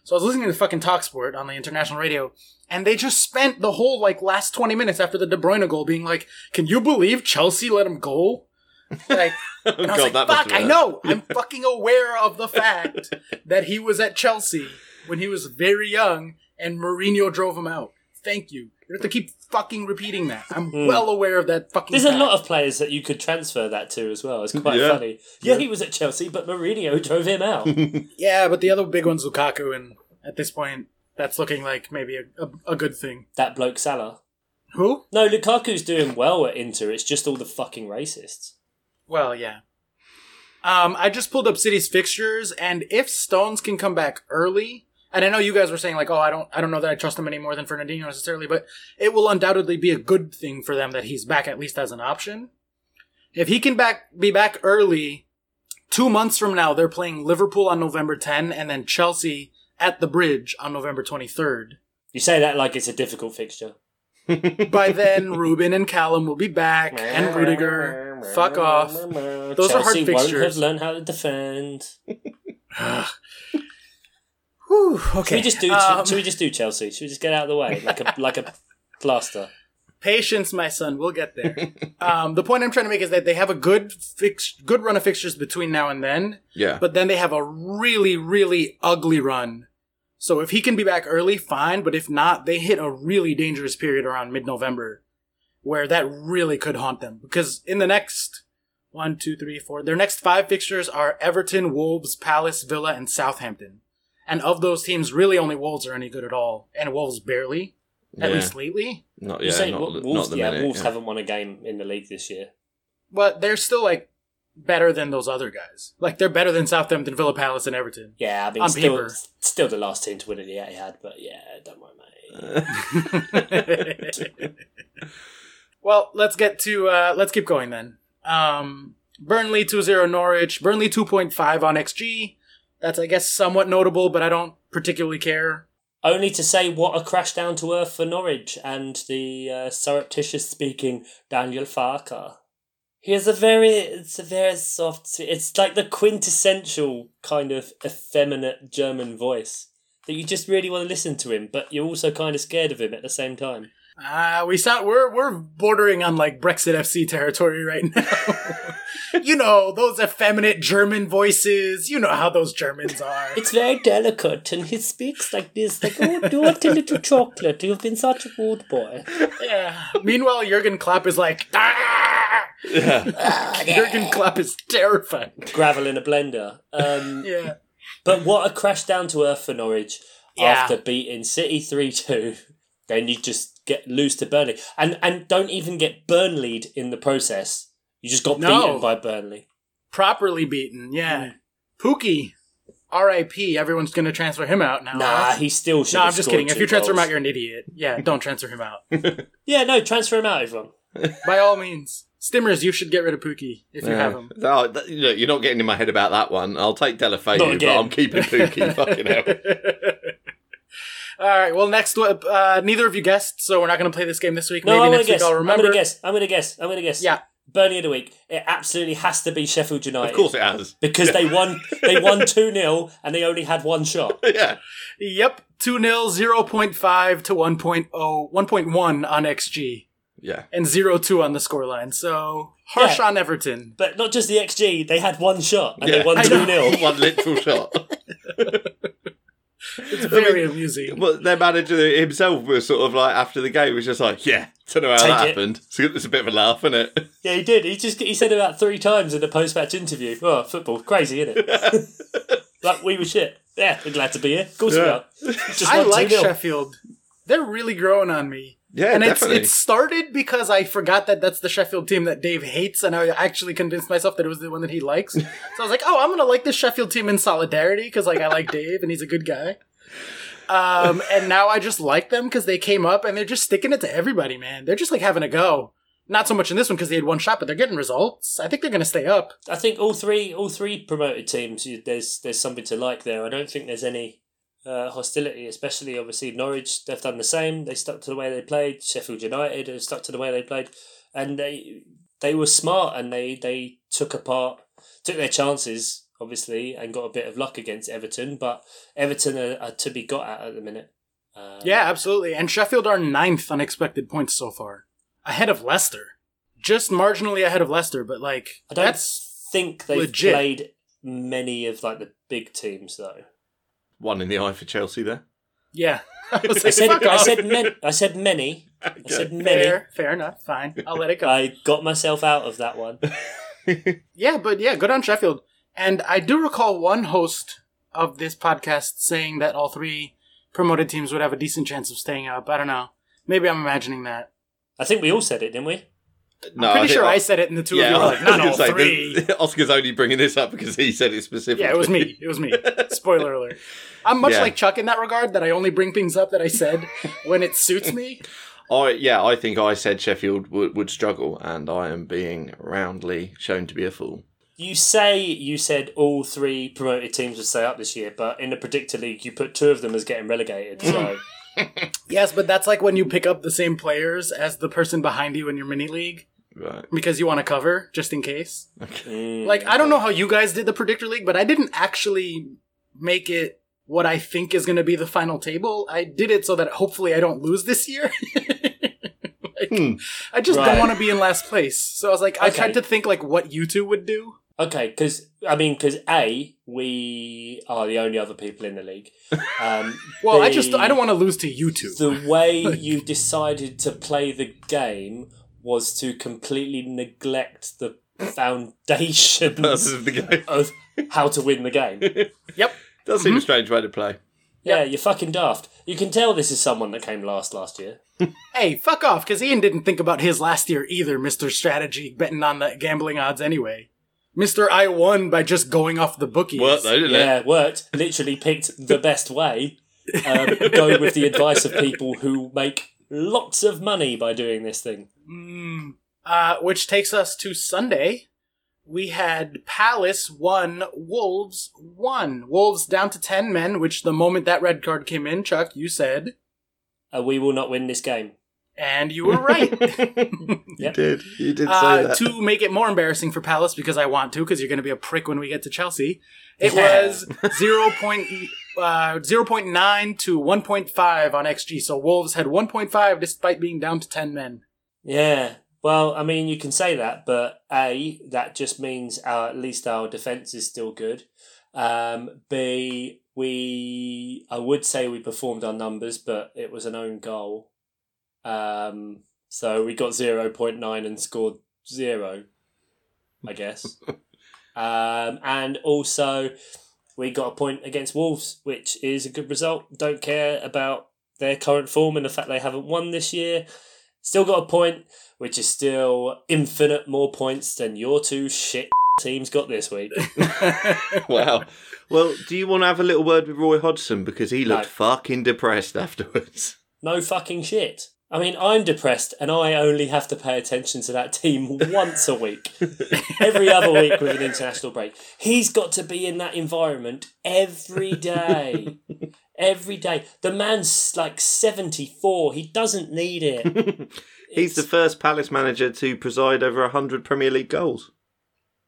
So I was listening to fucking Talksport on the international radio, and they just spent the whole like last twenty minutes after the De Bruyne goal being like, "Can you believe Chelsea let him go?" Like, Oh, <laughs> and I was like, "Fuck, I know. I'm fucking aware of the fact <laughs> that he was at Chelsea when he was very young, and Mourinho drove him out. Thank you. You have to keep fucking repeating that. I'm Hmm. well aware of that fucking. There's a lot of players that you could transfer that to as well. It's quite Yeah. funny. Yeah, he was at Chelsea, but Mourinho <laughs> drove him out. <laughs> Yeah, but the other big one's Lukaku, and at this point, that's looking like maybe a, a, a good thing. that bloke Salah. Who? No, Lukaku's doing well at Inter. It's just all the fucking racists. Well, yeah. Um, I just pulled up City's fixtures, and if Stones can come back early, and I know you guys were saying like, oh, I don't, I don't know that I trust him any more than Fernandinho necessarily, but it will undoubtedly be a good thing for them that he's back at least as an option. If he can back be back early, two months from now they're playing Liverpool on November 10, and then Chelsea at the Bridge on November 23rd. You say that like it's a difficult fixture. <laughs> By then, Ruben and Callum will be back, and Rudiger. Fuck off. Those are hard Chelsea Won't have learned how to defend. Whew, Should okay. we just do? Um, should we just do Chelsea? Should we just get out of the way like a like a plaster? Patience, my son. We'll get there. <laughs> um, the point I'm trying to make is that they have a good fix, good run of fixtures between now and then, Yeah. but then they have a really, really ugly run. So if he can be back early, fine. But if not, they hit a really dangerous period around mid-November, where that really could haunt them. Because in the next one, two, three, four, their next five fixtures are Everton, Wolves, Palace, Villa, and Southampton. And of those teams, really only Wolves are any good at all, and Wolves barely, at Yeah. least lately. Not You yeah, say not, Wo- not Wolves? the yeah, minute. Wolves yeah. haven't won a game in the league this year. but they're still like better than those other guys. Like they're better than Southampton, Villa, Palace, and Everton. Yeah, I mean, On still, paper. still the last team to win it. Yeah, he had, but yeah, don't worry, mate. <laughs> <laughs> well, let's get to uh, let's keep going then. Um, Burnley 2-0 Norwich. Burnley 2.5 on XG. That's I guess somewhat notable, but I don't particularly care. Only to say what a crash down to earth for Norwich and the uh, surreptitious speaking Daniel Farke. He has a very, it's a very soft, it's like the quintessential kind of effeminate German voice that you just really want to listen to him, but you're also kind of scared of him at the same time. Uh, we sound we're we're bordering on like Brexit FC territory right now. <laughs> you know those effeminate German voices. You know how those Germans are. It's very delicate, and he speaks like this, like, oh, do want a little <laughs> chocolate. You've been such a good boy. Yeah. Meanwhile, Jurgen Klopp is like, ah! yeah. <laughs> Jurgen Klopp is terrifying. Gravel in a blender. Um, Yeah. But what a crash down to earth for Norwich Yeah. after beating City 3 2. Then you just get loose to Burnley. And and don't even get Burnleyed in the process. You just got No. beaten by Burnley. Properly beaten. Yeah. Hmm. Pukki. R.I.P. Everyone's going to transfer him out now. Nah, huh? he still should No, have I'm just kidding. If you transfer him out, you're an idiot. Yeah, don't transfer him out. <laughs> Yeah, no, transfer him out, everyone. <laughs> By all means. Stimmers, you should get rid of Pukki if you Yeah. have him. Oh, th- look, you're not getting in my head about that one. I'll take Not Deulofeu, but. I'm keeping Pukki. <laughs> Fucking hell. All right. Well, next, uh, neither of you guessed, so we're not going to play this game this week. No, Maybe I'm gonna next guess. week I'll remember. I'm gonna guess. I'm gonna guess. I'm gonna guess. Yeah. Burnley of the week. It absolutely has to be Sheffield United. Of course it has. Because they won they won <laughs> 2 0 and they only had one shot. <laughs> yeah. Yep. 2 0, 0.5 to 1.0, 1.1 on XG, Yeah. and 0 2 on the scoreline. So, harsh Yeah. on Everton. But not just the XG, they had one shot and yeah. they won 2 know. 0. <laughs> One literal shot. It's very amusing. Well, their manager himself was sort of like after the game was just like, "Yeah, don't know how Take that it. happened." <laughs> So it's a bit of a laugh, isn't it? Yeah, he did. He just he said it about three times in the post match interview. Oh, football, crazy, isn't it? <laughs> like we were shit. Yeah, we're glad to be here. Of course Yeah. we are. Just I like 2-0. Sheffield. They're really growing on me. Yeah, and it's it started because I forgot that that's the Sheffield team that Dave hates, and I actually convinced myself that it was the one that he likes. <laughs> so I was like, "Oh, I'm gonna like this Sheffield team in solidarity because like I like Dave and he's a good guy." Um, <laughs> and now I just like them because they came up and they're just sticking it to everybody, man. They're just like having a go. Not so much in this one because they had one shot, but they're getting results. I think they're gonna stay up. I think all three all three promoted teams there's there's something to like there. I don't think there's any uh, hostility, especially obviously Norwich. They've done the same. They stuck to the way they played. Sheffield United have stuck to the way they played, and they they were smart and they they took apart took their chances obviously and got a bit of luck against Everton. But Everton are, are to be got at at the minute. Uh, Yeah, absolutely. And Sheffield are ninth on expected points so far, ahead of Leicester, just marginally ahead of Leicester. But like I don't that's think they've legit. played many of like the big teams though. One in the eye for Chelsea there. yeah. <laughs> I, was I like, said I said men, I said many. I said many. fair, fair enough. Fine, I'll let it go. I got myself out of that one. <laughs> yeah, but yeah, good on Sheffield. And I do recall one host of this podcast saying that all three promoted teams would have a decent chance of staying up. I don't know. Maybe I'm imagining that. I think we all said it, didn't we? No, I'm pretty think- sure I said it, and the two yeah, of you were like, <laughs> "Not all say, three. the- <laughs> Oscar's only bringing this up because he said it specifically. Yeah, it was me. It was me. <laughs> Spoiler alert. I'm much Yeah. like Chuck in that regard that I only bring things up that I said when it suits me. I yeah, I think I said Sheffield would, would struggle, and I am being roundly shown to be a fool. You say you said all three promoted teams would stay up this year, but in the predictor league, you put two of them as getting relegated. So Yes, but that's like when you pick up the same players as the person behind you in your mini league Right. because you want to cover just in case. Okay. Like I don't know how you guys did the predictor league, but I didn't actually make it what I think is going to be the final table. I did it so that hopefully I don't lose this year. <laughs> Like, Hmm. I just Right. don't want to be in last place. So I was like, I tried to think like what you two would do. Okay, because I mean, because a we are the only other people in the league. Um, <laughs> Well, I just I don't want to lose to you two. The way <laughs> you decided to play the game was to completely neglect the foundations <laughs> Purpose of the game of how to win the game. <laughs> Yep. does seem a strange way to play. Yeah, you're fucking daft. You can tell this is someone that came last last year. <laughs> Hey, fuck off, because Ian didn't think about his last year either, Mr. Strategy, betting on the gambling odds anyway. Mr. I won by just going off the bookies. Worked though, didn't Yeah, it worked. Literally picked the best way. Um, going with the advice of people who make lots of money by doing this thing. Mm. Uh, which takes us to Sunday. We had Palace 1, Wolves 1. Wolves down to 10 men, which the moment that red card came in, Chuck, you said, Uh, we will not win this game. and you were right. <laughs> <laughs> You Yep. did. You did say Uh, that. to make it more embarrassing for Palace, because I want to, because you're going to be a prick when we get to Chelsea, it Yeah. was <laughs> 0. Point, uh, 0.9 to 1.5 on XG. So Wolves had 1.5 despite being down to 10 men. Yeah. Well, I mean, you can say that, but A, that just means our, at least our defence is still good. Um, B, we, I would say we performed our numbers, but it was an own goal. Um, so we got 0.9 and scored zero, I guess. <laughs> um, and also, we got a point against Wolves, which is a good result. Don't care about their current form and the fact they haven't won this year. Still got a point, which is still infinite more points than your two shit teams got this week. <laughs> <laughs> wow. Well, do you want to have a little word with Roy Hodgson because he looked No. fucking depressed afterwards? No fucking shit. I mean, I'm depressed and I only have to pay attention to that team <laughs> once a week. Every other week with an international break. He's got to be in that environment every day. <laughs> Every day. The man's like 74. He doesn't need it. <laughs> He's the first Palace manager to preside over hundred Premier League goals.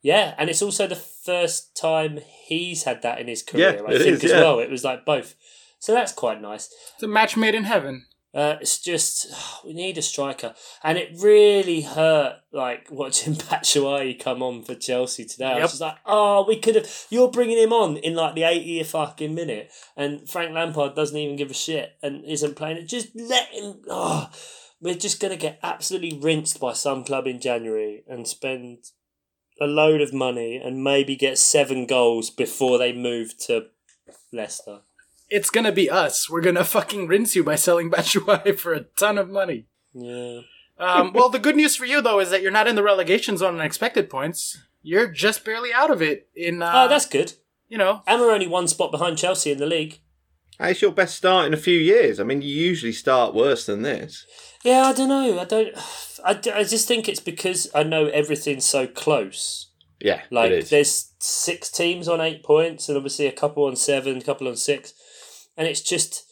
Yeah, and it's also the first time he's had that in his career, Yeah, I think, is, as yeah. well. It was like both. So that's quite nice. It's a match made in heaven. Uh, it's just <sighs> we need a striker, and it really hurt. Like <laughs> watching <laughs> Batshuayi come on for Chelsea today, I was just like, "Oh, we could have." You're bringing him on in like the 80th fucking minute, and Frank Lampard doesn't even give a shit and isn't playing it. Just let him. <sighs> Oh, we're just gonna get absolutely rinsed by some club in January and spend a load of money and maybe get seven goals before they move to Leicester. It's gonna be us. We're gonna <laughs> fucking rinse you by selling Batshuayi for a ton of money. Yeah. Um, well, the good news for you though is that you're not in the relegation zone on expected points. You're just barely out of it. In uh, Oh, that's good. you know, And we're only one spot behind Chelsea in the league. It's your best start in a few years. I mean, you usually start worse than this. Yeah, I don't know. I don't. I, d- I just think it's because I know everything's so close. Yeah, Like, it is. there's six teams on eight points, and obviously a couple on seven, a couple on six, and it's just.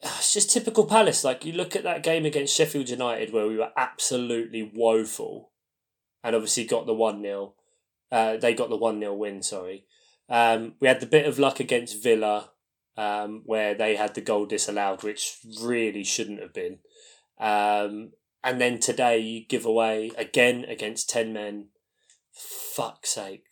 It's just typical Palace. Like you look at that game against Sheffield United, where we were absolutely woeful, and obviously got the one 0 uh, They got the one 0 win. Sorry, um, we had the bit of luck against Villa, um, where they had the goal disallowed, which really shouldn't have been. Um, and then today you give away again against ten men. Fuck's sake.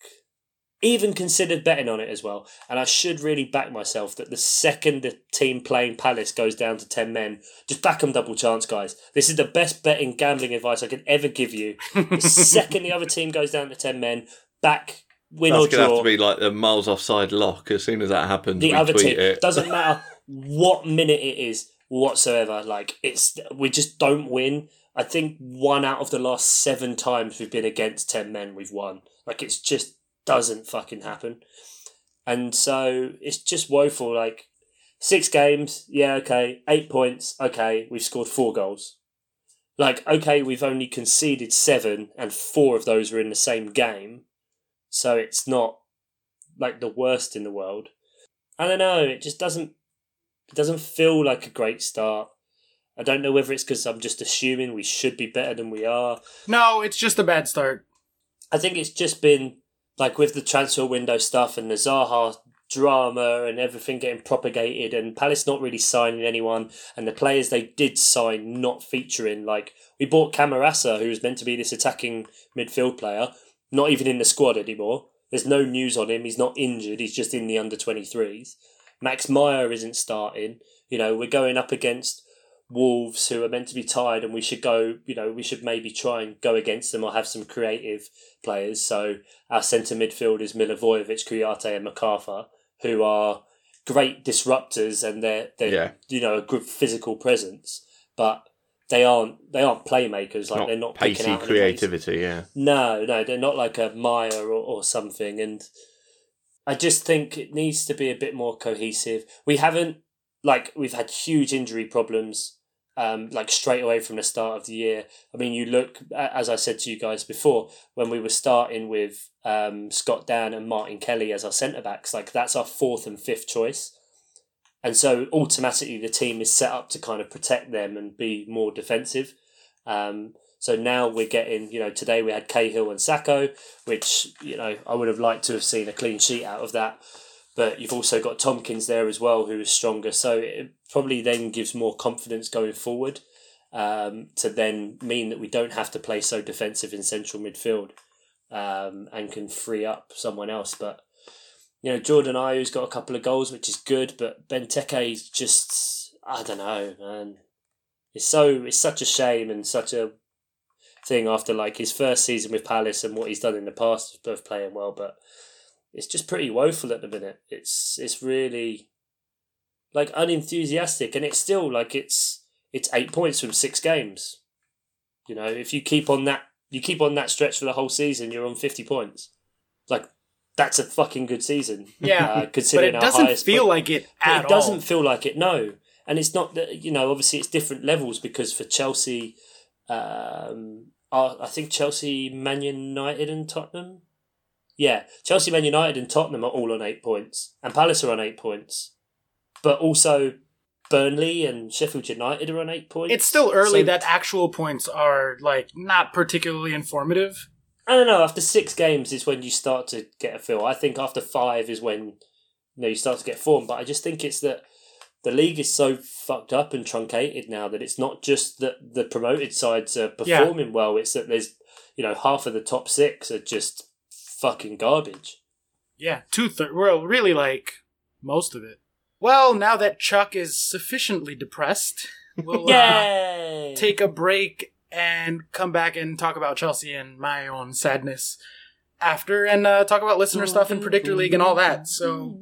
Even considered betting on it as well. And I should really back myself that the second the team playing Palace goes down to 10 men, just back them double chance, guys. This is the best betting gambling advice I could ever give you. The <laughs> second the other team goes down to 10 men, back, win That's or going to have to be like the miles offside lock. As soon as that happens, the we other team it. doesn't matter <laughs> what minute it is whatsoever like it's we just don't win i think one out of the last seven times we've been against 10 men we've won like it's just doesn't fucking happen and so it's just woeful like six games yeah okay eight points okay we've scored four goals like okay we've only conceded seven and four of those were in the same game so it's not like the worst in the world I don't know. It just doesn't. It doesn't feel like a great start. I don't know whether it's because I'm just assuming we should be better than we are. no, it's just a bad start. I think it's just been like with the transfer window stuff and the Zaha drama and everything getting propagated and Palace not really signing anyone and the players they did sign not featuring. Like we bought Camarasa, who was meant to be this attacking midfield player, not even in the squad anymore. There's no news on him. He's not injured. He's just in the under 23s. Max Meyer isn't starting. You know, we're going up against Wolves who are meant to be tied and we should go, you know, we should maybe try and go against them or have some creative players. So our centre midfield is Milivojevic, Kouyaté and McArthur, who are great disruptors and they're, they're Yeah. you know, a good physical presence, but they aren't they aren't playmakers. Like Not they're not picking pacey out creativity. Yeah, No, no, they're not like a Meyer or, or something. And I just think it needs to be a bit more cohesive. We haven't, like, we've had huge injury problems, um, like straight away from the start of the year. I mean, you look, as I said to you guys before, when we were starting with um, Scott Dann and Martin Kelly as our centre backs, like, that's our fourth and fifth choice. And so automatically the team is set up to kind of protect them and be more defensive. Um, so now we're getting, you know, today we had Cahill and Sakho, which, you know, I would have liked to have seen a clean sheet out of that. But you've also got Tomkins there as well, who is stronger. So it probably then gives more confidence going forward um, to then mean that we don't have to play so defensive in central midfield um, and can free up someone else. But, you know, Jordan Ayew's got a couple of goals, which is good, but Benteke is just, I don't know, man. It's so it's such a shame and such a thing after like his first season with Palace and what he's done in the past is both playing well, but it's just pretty woeful at the minute. It's it's really like unenthusiastic and it's still like it's it's eight points from six games. You know, if you keep on that you keep on that stretch for the whole season, you're on fifty points. Like that's a fucking good season. Yeah, uh, but it doesn't feel point- like it at it doesn't all. feel like it, no. And it's not that you know. Obviously, it's different levels because for Chelsea, um, are, I think Chelsea, Man United, and Tottenham. Yeah, Chelsea, Man United, and Tottenham are all on eight points, and Palace are on eight points, but also Burnley and Sheffield United are on eight points. It's still early So- that actual points are like not particularly informative. I don't know. After six games is when you start to get a feel. I think after five is when you know you start to get form. But I just think it's that the league is so fucked up and truncated now that it's not just that the promoted sides are Yeah. performing well; it's that there's you know half of the top six are just fucking garbage. Yeah, two thirds. Well, really, like most of it. Well, now that Chuck is sufficiently depressed, we'll uh, take a break and come back and talk about Chelsea and my own sadness after, and uh, talk about listener stuff and predictor league and all that. So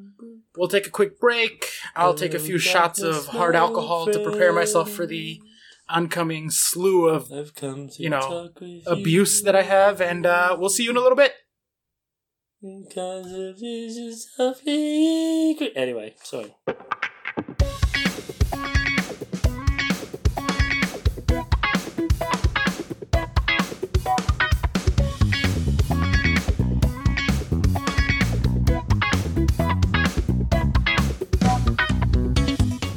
we'll take a quick break. I'll take a few shots of hard alcohol to prepare myself for the oncoming slew of I've come to you know, abuse that I have, and uh, we'll see you in a little bit. Because of visions of regret. Anyway, sorry.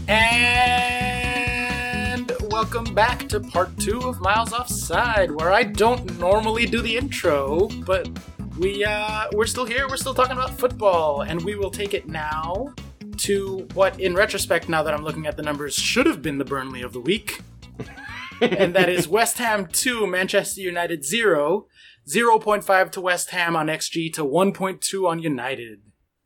And welcome back to part two of Miles Offside, where I don't normally do the intro, but we uh, we're still here. We're still talking about football, and we will take it now to what, in retrospect, now that I'm looking at the numbers, should have been the Burnley of the week, <laughs> and that is West Ham two, Manchester United zero. 0.5 to West Ham on XG to 1.2 on United.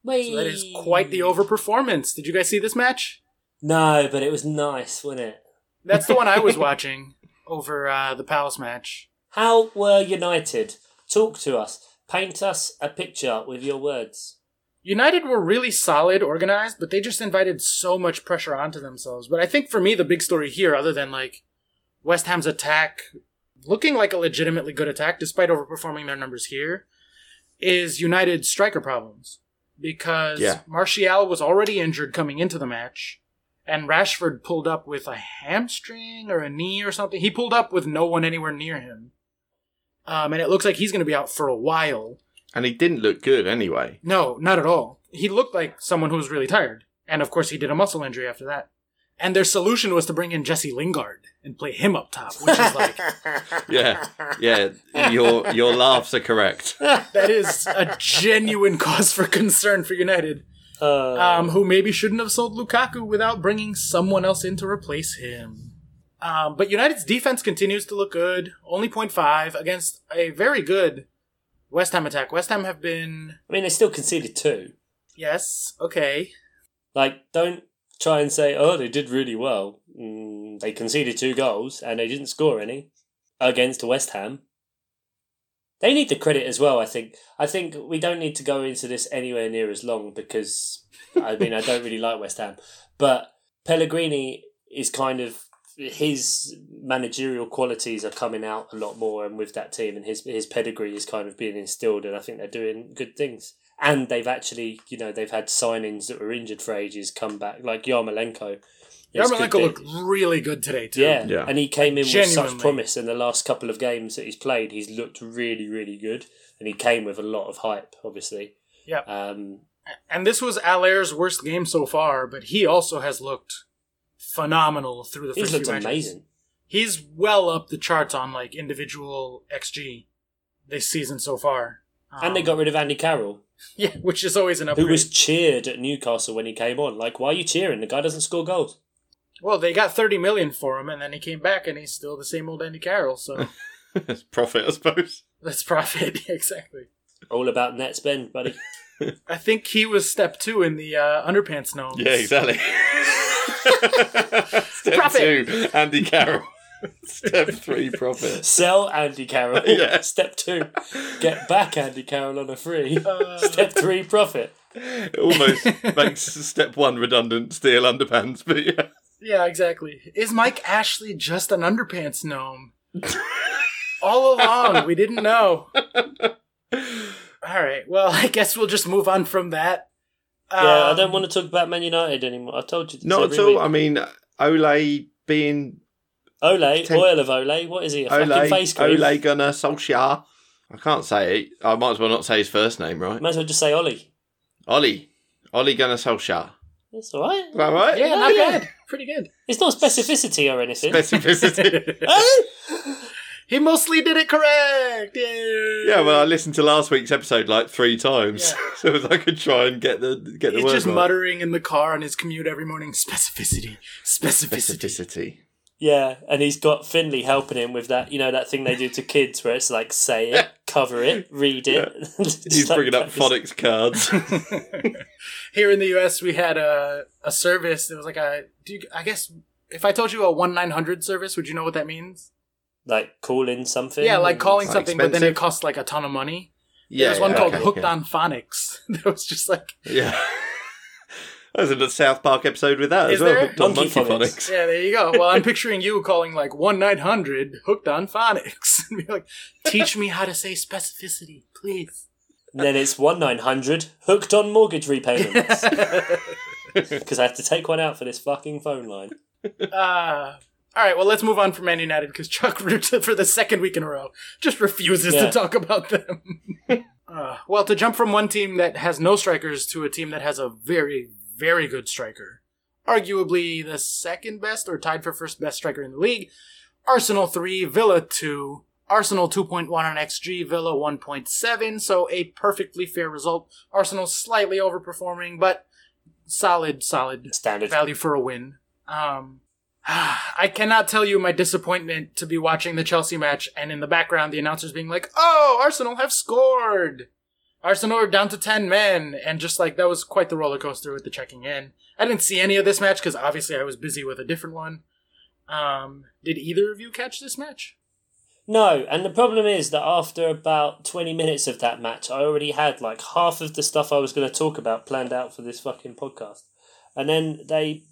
So that is quite the overperformance. Did you guys see this match? No, but it was nice, wasn't it? That's the one I was <laughs> watching over uh, the Palace match. How were United? Talk to us. Paint us a picture with your words. United were really solid, organized, but they just invited so much pressure onto themselves. But I think for me, the big story here, other than like West Ham's attack looking like a legitimately good attack, despite overperforming their numbers here, is United's striker problems. Because Yeah. Martial was already injured coming into the match, and Rashford pulled up with a hamstring or a knee or something. He pulled up with no one anywhere near him. Um, and it looks like he's going to be out for a while. And he didn't look good anyway. No, not at all. He looked like someone who was really tired. And of course, he did a muscle injury after that. And their solution was to bring in Jesse Lingard and play him up top, which is like, <laughs> Yeah, yeah. Your your laughs are correct. <laughs> that is a genuine cause for concern for United, Uh, um, who maybe shouldn't have sold Lukaku without bringing someone else in to replace him. Um, but United's defense continues to look good, only 0.5 against a very good West Ham attack. West Ham have been, I mean, they still conceded two. yes, okay, Like, don't try and say, oh, they did really well. Mm, they conceded two goals and they didn't score any against West Ham. They need the credit as well, I think. I think we don't need to go into this anywhere near as long because, I mean, I don't really like West Ham. But Pellegrini is kind of. His managerial qualities are coming out a lot more, and with that team, and his his pedigree is kind of being instilled, and I think they're doing good things and they've actually, you know, they've had signings that were injured for ages come back, like Yarmolenko. It's good Yarmolenko that- looked really good today too. yeah, Yeah. and he came in with such promise in the last couple of games that he's played. He's looked really, really good, and he came with a lot of hype, obviously. Yeah. Um, And this was Haller's worst game so far, but he also has looked phenomenal through the first looked few matches. amazing. He's well up the charts on like individual XG this season so far. and they Um, got rid of Andy Carroll, <laughs> yeah, which is always an upgrade. who was cheered at Newcastle when he came on. Like, why are you cheering? The guy doesn't score goals. well, they got thirty million for him, and then he came back, and he's still the same old Andy Carroll. So <laughs> It's profit, I suppose. that's profit <laughs> exactly. All about net spend, buddy. I think he was step two in the uh, underpants gnomes. Yeah, exactly. <laughs> Step Profit. two, Andy Carroll. <laughs> Step three, profit. Sell Andy Carroll. <laughs> Yeah. Step two, get back Andy Carroll on a free. Uh, Step three, profit. It almost makes step one redundant, steal underpants, but yeah. Yeah, exactly. Is Mike Ashley just an underpants gnome? All along, we didn't know. All right. Well, I guess we'll just move on from that. Yeah, I Um, don't want to talk about Man United anymore. I told you this Not at all. week. I mean, Ole being Ole, Ten- oil of Ole. What is he? A Ole, fucking face cream? Ole Gunnar Solskjaer. I can't say it. I might as well not say his first name, right? Might as well just say Ollie. Ollie. Ollie Gunnar Solskjaer. That's all right. Is that right? Yeah, Oh, not yeah. bad. Pretty good. It's not specificity or anything. Specificity. <laughs> <laughs> He mostly did it correct. Yay. Yeah, well, I listened to last week's episode like three times, Yeah. <laughs> so I could try and get the get the He's word just right. muttering in the car on his commute every morning. Specificity, specificity. specificity. Yeah, and he's got Finley helping him with that, you know, that thing they do to kids where it's like say it, <laughs> cover it, read it. <laughs> Just He's like bringing up practice. phonics cards. Here in the U.S., we had a a service. It was like a. Do you, I guess if I told you a one nine hundred service, would you know what that means? Like calling something. Yeah, like calling Quite something, but then it costs like a ton of money. yeah, There's one yeah, called okay, Hooked yeah. on Phonics. <laughs> that was just like, Yeah. <laughs> There's a South Park episode with that Is as well. there? Hooked on Monkey monkey phonics. phonics. yeah, there you go. Well, I'm picturing you calling like one nine hundred Hooked on Phonics <laughs> and be like, teach me how to say specificity, please. And then it's one nine hundred hooked on mortgage repayments because I have to take one out for this fucking phone line. Uh, all right, well, let's move on from Man United because Chuck, for the second week in a row, just refuses Yeah. to talk about them. <laughs> uh, well, to jump from one team that has no strikers to a team that has a very, very good striker, arguably the second best or tied for first best striker in the league, Arsenal 3, Villa 2. Arsenal 2.1 on XG, Villa 1.7, so a perfectly fair result. Arsenal slightly overperforming, but solid, solid Standard. value for a win. Um, I cannot tell you my disappointment to be watching the Chelsea match and in the background the announcers being like, "Oh, Arsenal have scored." Arsenal are down to 10 men and just like that was quite the roller coaster with the checking in. I didn't see any of this match cuz obviously I was busy with a different one. Um, did either of you catch this match? No, and the problem is that after about 20 minutes of that match, I already had like half of the stuff I was going to talk about planned out for this fucking podcast. And then they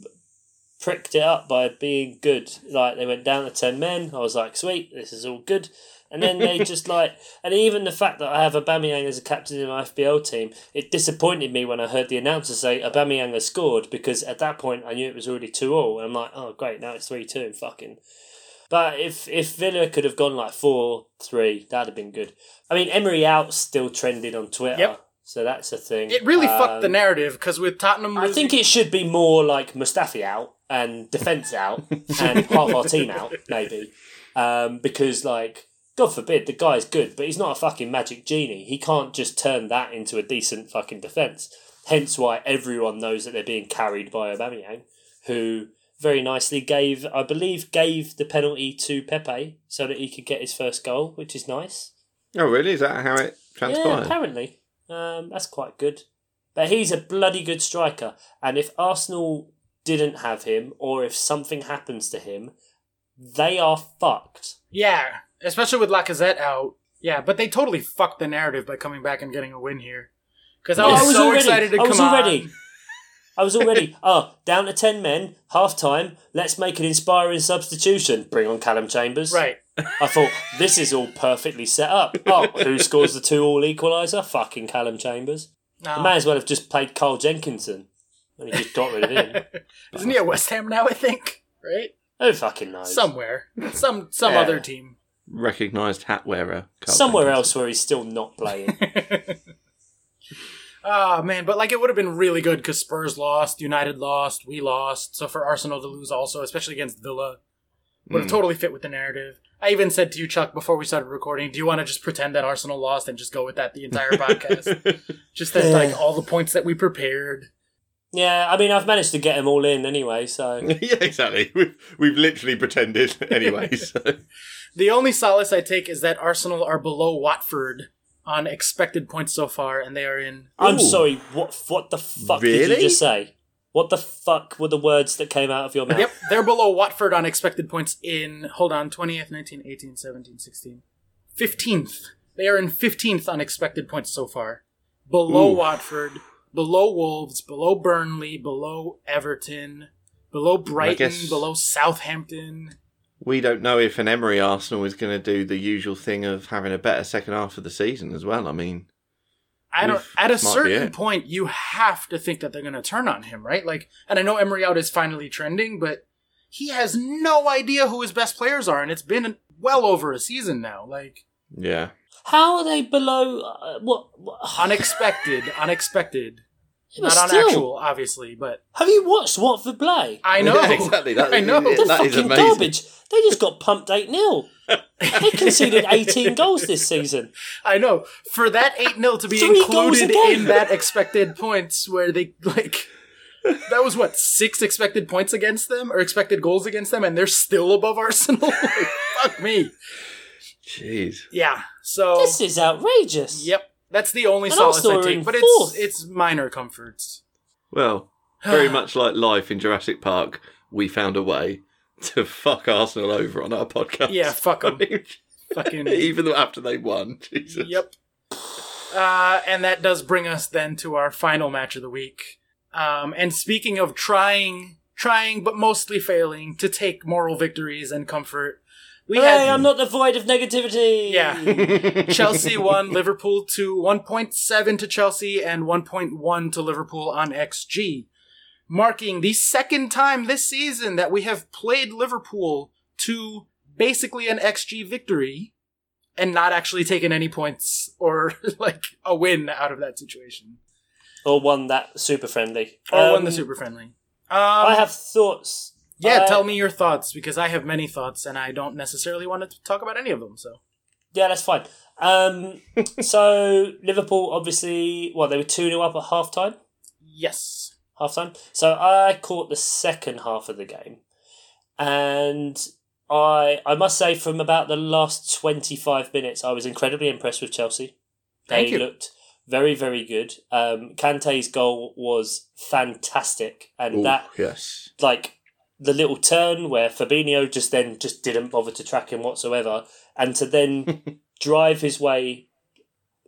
pricked it up by being good. Like they went down to 10 men. I was like, sweet, this is all good. And then they just <laughs> like, and even the fact that I have Aubameyang as a captain in my FPL team, it disappointed me when I heard the announcer say Aubameyang has scored because at that point I knew it was already 2 all. And I'm like, oh great, now it's 3 2. Fucking. But if if Villa could have gone like four three, that'd have been good. I mean, Emery out still trending on Twitter, Yep. so that's a thing. It really fucked the Um, narrative because with Tottenham I think it should be more like Mustafi out and defence out <laughs> and half our team out, maybe. Um, because like, God forbid, the guy's good, but he's not a fucking magic genie. He can't just turn that into a decent fucking defence. Hence why everyone knows that they're being carried by Aubameyang, who very nicely gave, I believe, gave the penalty to Pepe so that he could get his first goal, which is nice. Oh, really? Is that how it Yeah, transpired? apparently. Um, that's quite good. But he's a bloody good striker. And if Arsenal didn't have him, or if something happens to him, they are fucked. Yeah, especially with Lacazette out. Yeah, but they totally fucked the narrative by coming back and getting a win here. Because I Yeah, was, I was so already- excited to I was already- on. I was already, <laughs> oh, down to 10 men, half time, let's make an inspiring substitution. Bring on Calum Chambers. Right. I thought, this is all perfectly set up. Oh, who scores the two all equaliser? Fucking Calum Chambers. No. I may as well have just played Carl Jenkinson. And he just got rid of him. Isn't he at West Ham now? I think. Right. Who fucking knows? Somewhere. Some some Yeah. other team. Recognised hat wearer. Carl Somewhere Jenkins. else where he's still not playing. Oh <laughs> man, but like it would have been really good because Spurs lost, United lost, we lost. So for Arsenal to lose also, especially against Villa, would have Mm. totally fit with the narrative. I even said to you, Chuck, before we started recording, do you want to just pretend that Arsenal lost and just go with that the entire <laughs> podcast? just as Yeah. like all the points that we prepared. Yeah, I mean, I've managed to get them all in anyway, so. <laughs> yeah, exactly. We've, we've literally pretended <laughs> anyway. So. The only solace I take is that Arsenal are below Watford on expected points so far, and they are in. I'm Ooh. sorry, what What the fuck did you just say? What the fuck were the words that came out of your mouth? Yep, they're below Watford on expected points in. Hold on, 20th, 19, 18, 17, 16. 15th. They are in 15th on expected points so far. Below Ooh. Watford, below Wolves, below Burnley, below Everton, below Brighton, below Southampton. We don't know if an Emery Arsenal is going to do the usual thing of having a better second half of the season as well. I mean, I don't. At a certain point, you have to think that they're going to turn on him, right? Like, and I know Emery out is finally trending, but he has no idea who his best players are, and it's been well over a season now. Like, yeah. How are they below. Uh, what, what? unexpected, <laughs> unexpected. Yeah, Not on still. actual, obviously, but Have you watched Watford play? I know. Yeah, exactly. That- <laughs> I know. They're that is fucking amazing. garbage. They just got pumped 8 0. <laughs> They conceded 18 goals this season. I know. For that 8 0 to be Three included in that expected points where they, like, that was what, six expected points against them or expected goals against them, and they're still above Arsenal? like, fuck me. Jeez. Yeah. So, This is outrageous. yep. That's the only And solace I take, but it's fourth. it's minor comforts. Well, very <sighs> much like life in Jurassic Park, we found a way to fuck Arsenal over on our podcast. Yeah, fuck 'em. <laughs> Fucking Even after they won, Jesus. Yep. Uh, and that does bring us then to our final match of the week. Um, and speaking of trying, trying but mostly failing to take moral victories and comfort, we Hey, had I'm not the void of negativity. yeah. <laughs> Chelsea <laughs> won Liverpool to 1.7 to Chelsea and 1.1 to Liverpool on XG, marking the second time this season that we have played Liverpool to basically an XG victory and not actually taken any points or <laughs> like a win out of that situation. Or one that super friendly. Or won Um, the super friendly. Um, I have thoughts. Yeah, I- tell me your thoughts because I have many thoughts and I don't necessarily want to talk about any of them. So Yeah, that's fine. Um, <laughs> so Liverpool obviously, well, they were two 0 up at half time. yes, Half time. So I caught the second half of the game, and I I must say from about the last twenty five minutes, I was incredibly impressed with Chelsea. Thank they you. looked very very good. Um, Kante's goal was fantastic, and Ooh, that yes. like the little turn where Fabinho just then just didn't bother to track him whatsoever, and to then <laughs> drive his way,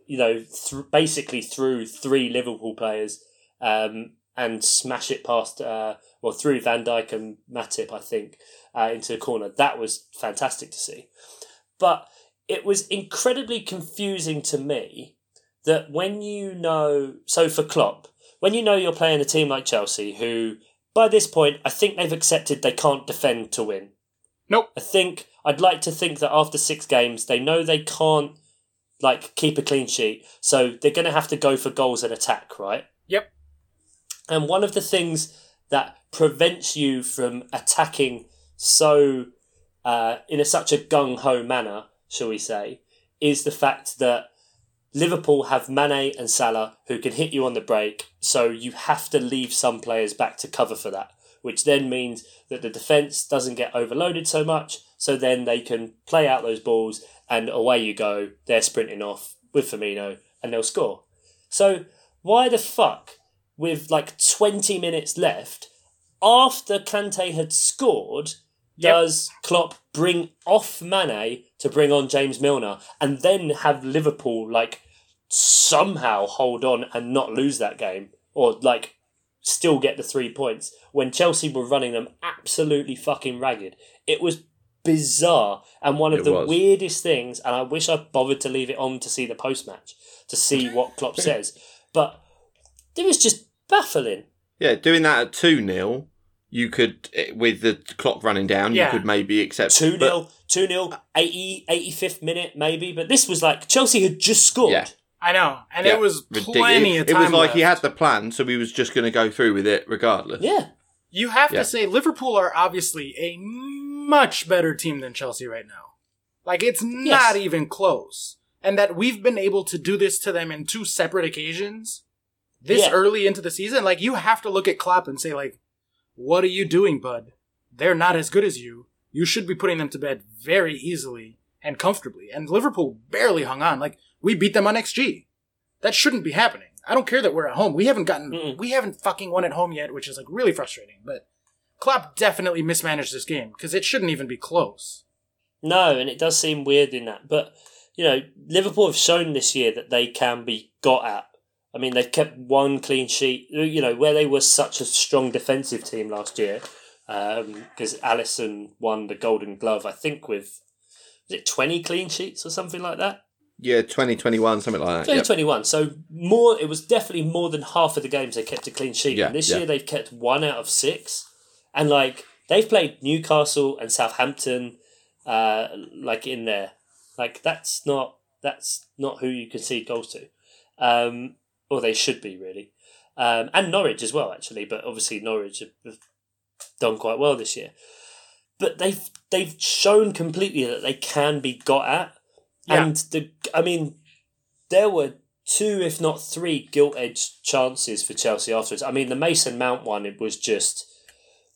you know, th- basically through three Liverpool players, um, and smash it past, uh, well, through Van Dijk and Matip, I think, uh, into the corner. That was fantastic to see, but it was incredibly confusing to me that when you know, so for Klopp, when you know you're playing a team like Chelsea, who by this point I think they've accepted they can't defend to win. Nope. I think I'd like to think that after six games they know they can't like keep a clean sheet, so they're going to have to go for goals and attack, right? Yep. And one of the things that prevents you from attacking so uh, in a, such a gung ho manner, shall we say, is the fact that Liverpool have Mane and Salah who can hit you on the break, so you have to leave some players back to cover for that, which then means that the defence doesn't get overloaded so much, so then they can play out those balls and away you go. They're sprinting off with Firmino and they'll score. So why the fuck, with like 20 minutes left, after Kante had scored, Yep. does Klopp bring off Mane to bring on James Milner and then have Liverpool like somehow hold on and not lose that game or like still get the three points when Chelsea were running them absolutely fucking ragged. It was bizarre and one of It the was. weirdest things and I wish I bothered to leave it on to see the post match to see what <laughs> Klopp says. But it was just baffling. Yeah, doing that at 2 0, you could, eh, with the clock running down, Yeah. you could maybe accept 2 but- 0, 2 0, 80, 85th minute maybe. But this was like Chelsea had just scored. Yeah. I know, and Yeah, it was ridiculous. plenty of it was like he had the plan, so he was just going to go through with it regardless. Yeah. You have Yeah. to say Liverpool are obviously a much better team than Chelsea right now. Like it's not even close. And that we've been able to do this to them in two separate occasions this Yeah. early into the season, like you have to look at Klopp and say like what are you doing, bud? They're not as good as you. You should be putting them to bed very easily and comfortably. And Liverpool barely hung on. Like we beat them on XG. That shouldn't be happening. I don't care that we're at home. We haven't gotten Mm-mm. we haven't fucking won at home yet, which is like really frustrating. But Klopp definitely mismanaged this game because it shouldn't even be close. No, and it does seem weird in that. But, you know, Liverpool have shown this year that they can be got at. I mean, they've kept one clean sheet, you know, where they were such a strong defensive team last year. Um, because Alisson won the Golden Glove, I think, with, was it 20 clean sheets or something like that? Yeah, 2021, something like that. Yep. 2021. So more, it was definitely more than half of the games they kept a clean sheet. Yeah, and this yeah. year they've kept one out of six, and like they've played Newcastle and Southampton, uh, like in there. Like that's not that's not who you concede goals to, um, or they should be really. um, and Norwich as well, actually. But obviously Norwich have done quite well this year. But they've they've shown completely that they can be got at, Yeah. and the I mean, there were two, if not three, gilt edged chances for Chelsea afterwards. I mean, the Mason Mount one, it was just.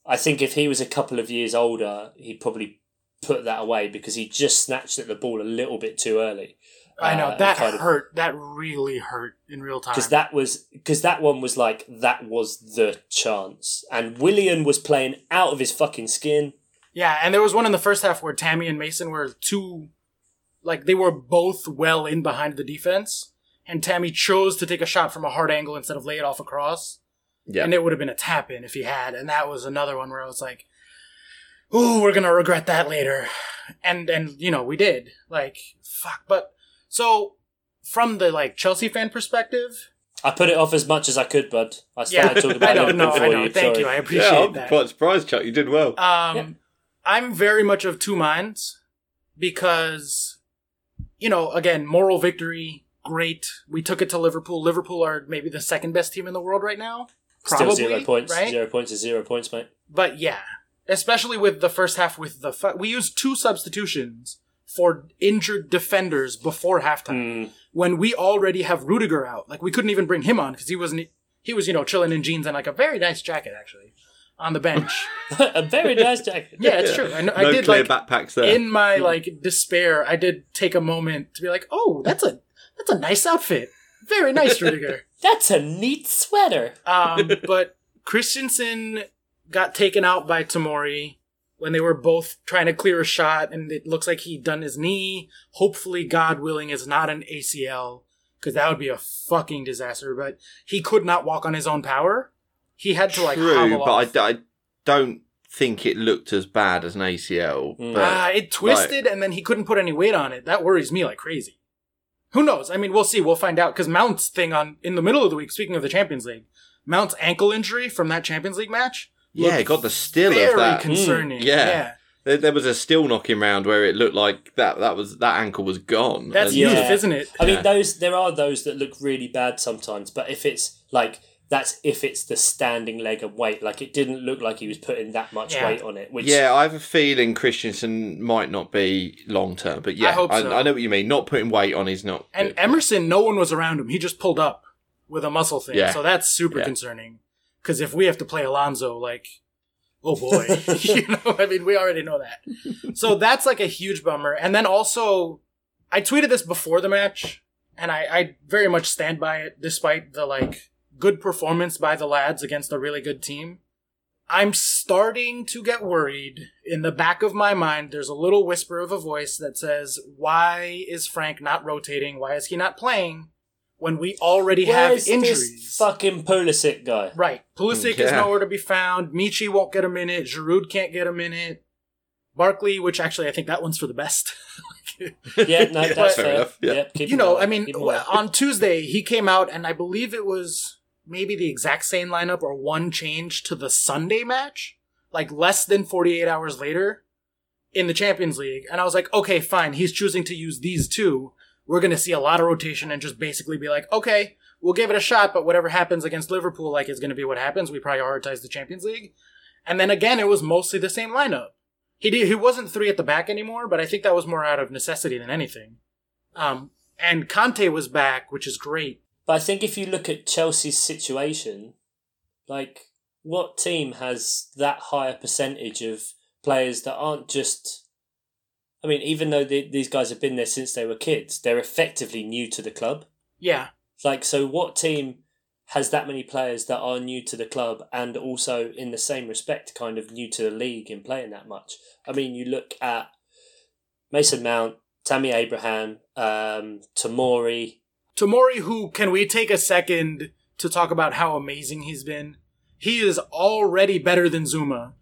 I think if he was a couple of years older, he'd probably put that away because he just snatched at the ball a little bit too early. I know Uh, that kind of- hurt. That really hurt in real time. because that was because that one was like that was the chance, and Willian was playing out of his fucking skin. Yeah, and there was one in the first half where Tammy and Mason were two, like they were both well in behind the defense, and Tammy chose to take a shot from a hard angle instead of lay it off across, Yeah. and it would have been a tap in if he had, and that was another one where I was like, "Ooh, we're gonna regret that later," and and you know we did, like fuck, but so from the like Chelsea fan perspective, I put it off as much as I could, bud. I yeah, started talking about <laughs> I know, it no, before I know, you. thank sorry. you, I appreciate yeah, I'm that. quite surprised, Chuck. You did well. Um, Yeah. I'm very much of two minds because, you know, again, moral victory, great. We took it to Liverpool. Liverpool are maybe the second best team in the world right now. Still zero points. right? Zero points is zero points, mate. But yeah, especially with the first half with the fu- we used two substitutions for injured defenders before halftime Hmm. when we already have Rudiger out. Like we couldn't even bring him on because he wasn't. He was you know chilling in jeans and like a very nice jacket actually on the bench. <laughs> a very nice jacket. <laughs> yeah, it's true. I, know, I no did clear like backpacks there. in my like despair, I did take a moment to be like, "Oh, that's a that's a nice outfit, very nice, <laughs> Rudiger." That's a neat sweater. um, but Christensen got taken out by Tomori when they were both trying to clear a shot, and it looks like he done his knee. Hopefully, God willing, is not an ACL because that would be a fucking disaster. But he could not walk on his own power. He had to like True, but off. I, I don't think it looked as bad as an ACL. Mm. But Ah, it twisted and then he couldn't put any weight on it. That worries me like crazy. Who knows? I mean, we'll see. We'll find out because Mount's thing on in the middle of the week. Speaking of the Champions League, Mount's ankle injury from that Champions League match. yeah, looked it got the still very of that. concerning. Mm, yeah. yeah, There, there was a still knocking round where it looked like that that was that ankle was gone. that's And- Yeah. youth, isn't it? I Yeah. mean, those there are those that look really bad sometimes, but if it's like that's if it's the standing leg and weight, like it didn't look like he was putting that much Yeah. weight on it. Which Yeah, I have a feeling Christensen might not be long term, but yeah, I hope so. I know what you mean. Not putting weight on is not. And good. Emerson, no one was around him. He just pulled up with a muscle thing. Yeah. So that's super Yeah. concerning. Because if we have to play Alonso, like, oh boy, <laughs> <laughs> you know, I mean, we already know that. So that's like a huge bummer. And then also, I tweeted this before the match, and I, I very much stand by it, despite the like good performance by the lads against a really good team. I'm starting to get worried. In the back of my mind, there's a little whisper of a voice that says, Why is Frank not rotating? Why is he not playing when we already Where's have injuries? this fucking Pulisic guy? Right. Pulisic is nowhere to be found. Michy won't get a minute. Giroud can't get a minute. Barkley, which actually I think that one's for the best. <laughs> Yeah, no, <laughs> that's fair fair. enough, yeah. Yep, you know, I mean, keep him alive. on Tuesday he came out, and I believe it was maybe the exact same lineup or one change to the Sunday match, like less than 48 hours later in the Champions League. And I was like, okay, fine. He's choosing to use these two. We're going to see a lot of rotation and just basically be like, okay, we'll give it a shot, but whatever happens against Liverpool, like, is going to be what happens. We prioritize the Champions League. And then again, it was mostly the same lineup. He did, he wasn't three at the back anymore, but I think that was more out of necessity than anything. Um, and Kante was back, which is great. But I think if you look at Chelsea's situation, like what team has that higher percentage of players that aren't just. I mean, even though they, these guys have been there since they were kids, they're effectively new to the club. Yeah, Like, so what team has that many players that are new to the club and also, in the same respect, kind of new to the league in playing that much? I mean, you look at Mason Mount, Tammy Abraham, um, Tomori. Tomori, who can we take a second to talk about how amazing he's been? He is already better than Zouma,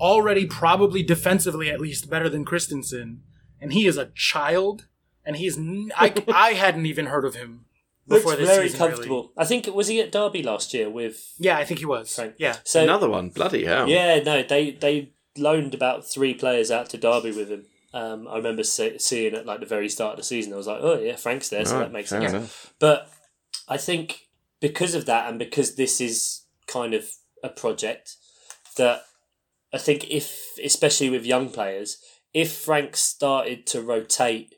already probably defensively at least better than Christensen, and he is a child. And he's n- I, <laughs> I hadn't even heard of him before Looks this very season. comfortable. Really. I think was he at Derby last year with Yeah, I think he was. Frank. Yeah, So Another one, bloody hell! yeah, no, they they loaned about three players out to Derby with him. Um, I remember see, seeing at like the very start of the season. I was like, oh yeah, Frank's there, so Right, that makes sense. enough. But I think because of that, and because this is kind of a project that I think if, especially with young players, if Frank started to rotate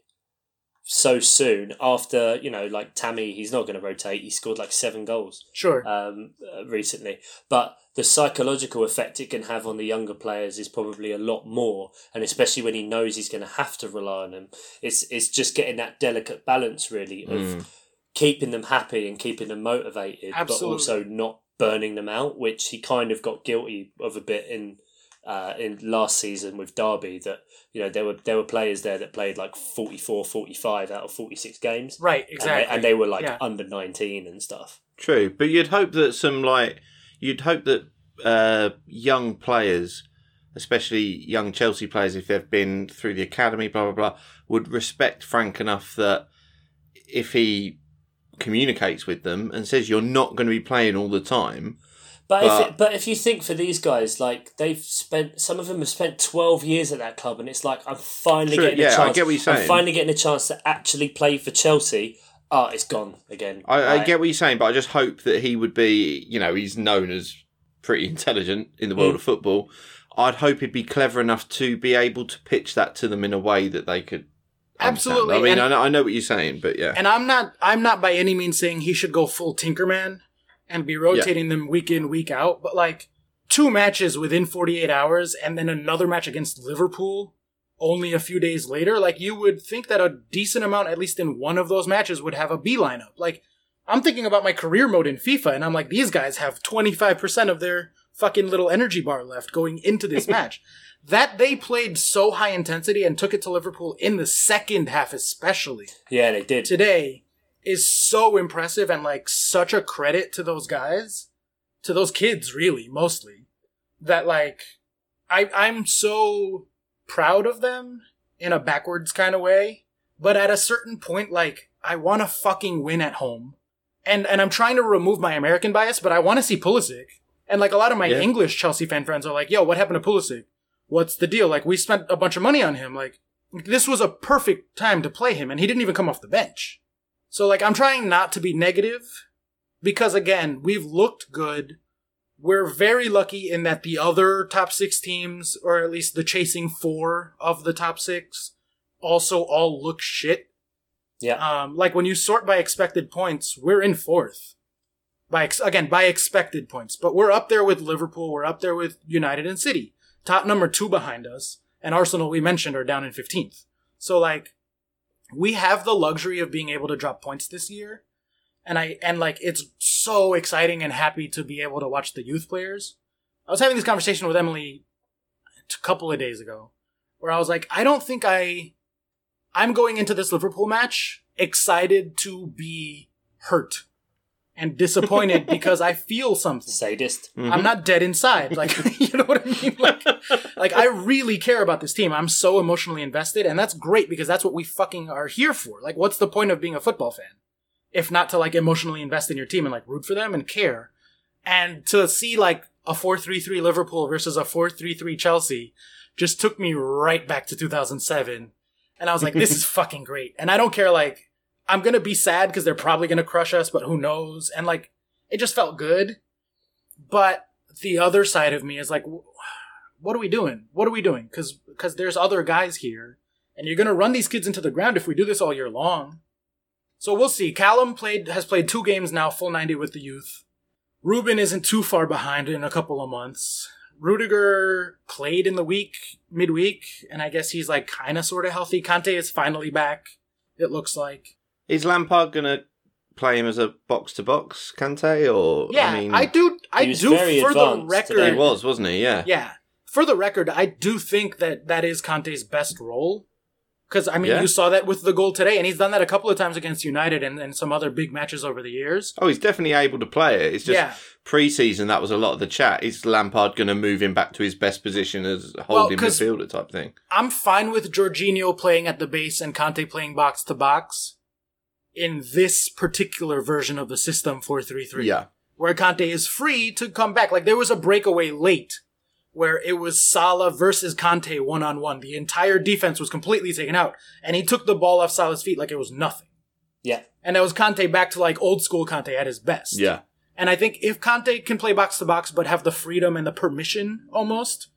so soon after you know like Tammy he's not going to rotate he scored like seven goals Sure. um, uh, recently but the psychological effect it can have on the younger players is probably a lot more and especially when he knows he's going to have to rely on them it's it's just getting that delicate balance really of Mm. keeping them happy and keeping them motivated but also not burning them out which he kind of got guilty of a bit in uh, in last season with Derby that you know there were there were players there that played like 44 45 out of 46 games right. and they- Exactly. and they, were like Yeah. under 19 and stuff True, but you'd hope that some like you'd hope that uh, young players, especially young Chelsea players, if they've been through the academy, blah blah blah, would respect Frank enough that if he communicates with them and says you're not going to be playing all the time, But, if But- it, but if you think for these guys, like they've spent, some of them have spent twelve years at that club, and it's like I'm finally True, getting yeah, a I chance. I get what you're saying. I'm finally getting a chance to actually play for Chelsea. Oh, it's gone again. I, I get what you're saying, but I just hope that he would be, you know, he's known as pretty intelligent in the world Mm. of football. I'd hope he'd be clever enough to be able to pitch that to them in a way that they could. understand. Absolutely, I mean, and- I, know, I know what you're saying, but yeah. And I'm not I'm not by any means saying he should go full Tinkerman and be rotating them week in, week out, but like two matches within 48 hours and then another match against Liverpool only a few days later, like you would think that a decent amount, at least in one of those matches, would have a B lineup. Like I'm thinking about my career mode in FIFA and I'm like, these guys have 25% of their fucking little energy bar left going into this <laughs> match. That they played so high intensity and took it to Liverpool in the second half, especially yeah, they did. today is so impressive and like such a credit to those guys, to those kids, really, mostly. That like, I I'm so proud of them in a backwards kind of way, but at a certain point, like I want to fucking win at home, and and I'm trying to remove my American bias, but I want to see Pulisic, and like a lot of my Yeah. English Chelsea fan friends are like, "Yo, what happened to Pulisic? What's the deal? Like we spent a bunch of money on him, like." This was a perfect time to play him, and he didn't even come off the bench. So, like, I'm trying not to be negative because, again, we've looked good. We're very lucky in that the other top six teams, or at least the chasing four of the top six, also all look shit. Yeah, Um, like when you sort by expected points, we're in fourth. By ex- again by expected points, but we're up there with Liverpool. We're up there with United and City. Top number two behind us, and Arsenal we mentioned are down in fifteenth. So like, we have the luxury of being able to drop points this year, and I and like it's so exciting and happy to be able to watch the youth players. I was having this conversation with Emily a couple of days ago, where I was like, I don't think I I'm going into this Liverpool match excited to be hurt and disappointed <laughs> because I feel something. sadist. Mhm. I'm not dead inside. Like, <laughs> you know what I mean? Like, like I really care about this team. I'm so emotionally invested, and that's great because that's what we fucking are here for. Like, what's the point of being a football fan if not to like emotionally invest in your team and like root for them and care? And to see like a 4-3-3 Liverpool versus a 4-3-3 Chelsea just took me right back to 2007. And I was like, this is <laughs> fucking great. And I don't care, like, I'm gonna be sad because they're probably gonna crush us, but who knows? And like, it just felt good. But the other side of me is like, what are we doing? What are we doing? Because because there's other guys here, and you're gonna run these kids into the ground if we do this all year long. So we'll see. Callum played has played two games now, full ninety with the youth. Ruben isn't too far behind in a couple of months. Rudiger played in the week, midweek, and I guess he's like kind of sort of healthy. Kante is finally back. It looks like. Is Lampard going to play him as a box to box Kante or Yeah, I mean I do. I He was do very for the record. today. he was, wasn't he? Yeah. Yeah. For the record, I do think that that is Kante's best role. Because, I mean, Yeah. you saw that with the goal today, and he's done that a couple of times against United and, and some other big matches over the years. Oh, he's definitely able to play it. It's just Yeah. pre-season that was a lot of the chat. Is Lampard going to move him back to his best position as holding Well, holding 'cause- midfielder type thing? I'm fine with Jorginho playing at the base and Kante playing box to box in this particular version of the system 4-3-3. Yeah. Where Kante is free to come back. Like, there was a breakaway late where it was Salah versus Kante one on one. The entire defense was completely taken out, and he took the ball off Salah's feet like it was nothing. Yeah. And that was Kante back to like old school Kante at his best. Yeah. And I think if Kante can play box to box but have the freedom and the permission almost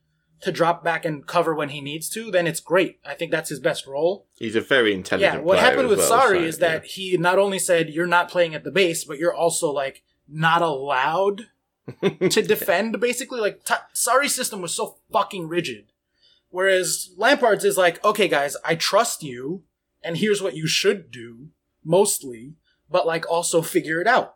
to drop back and cover when he needs to, then it's great. I think that's his best role. He's a very intelligent Yeah, what player happened as with well, Sarri so, is that he not only said you're not playing at the base, but you're also like not allowed <laughs> to defend. Basically, like t- Sarri's system was so fucking rigid, whereas Lampard's is like, okay, guys, I trust you, and here's what you should do, mostly, but like also figure it out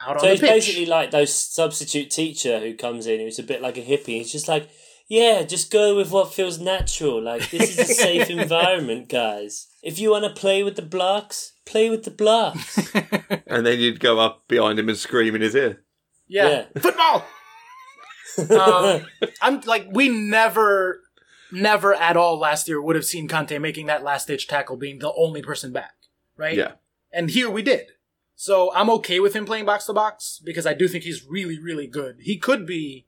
out So on he's basically like those substitute teacher who comes in who's a bit like a hippie. He's just like, yeah, just go with what feels natural. Like this is a safe <laughs> environment, guys. If you want to play with the blocks, play with the blocks. <laughs> And then you'd go up behind him and scream in his ear. yeah. Yeah. football. <laughs> um, I'm like, we never, never at all last year would have seen Kante making that last ditch tackle being the only person back, right? Yeah. And here we did. So I'm okay with him playing box to box because I do think he's really, really good. He could be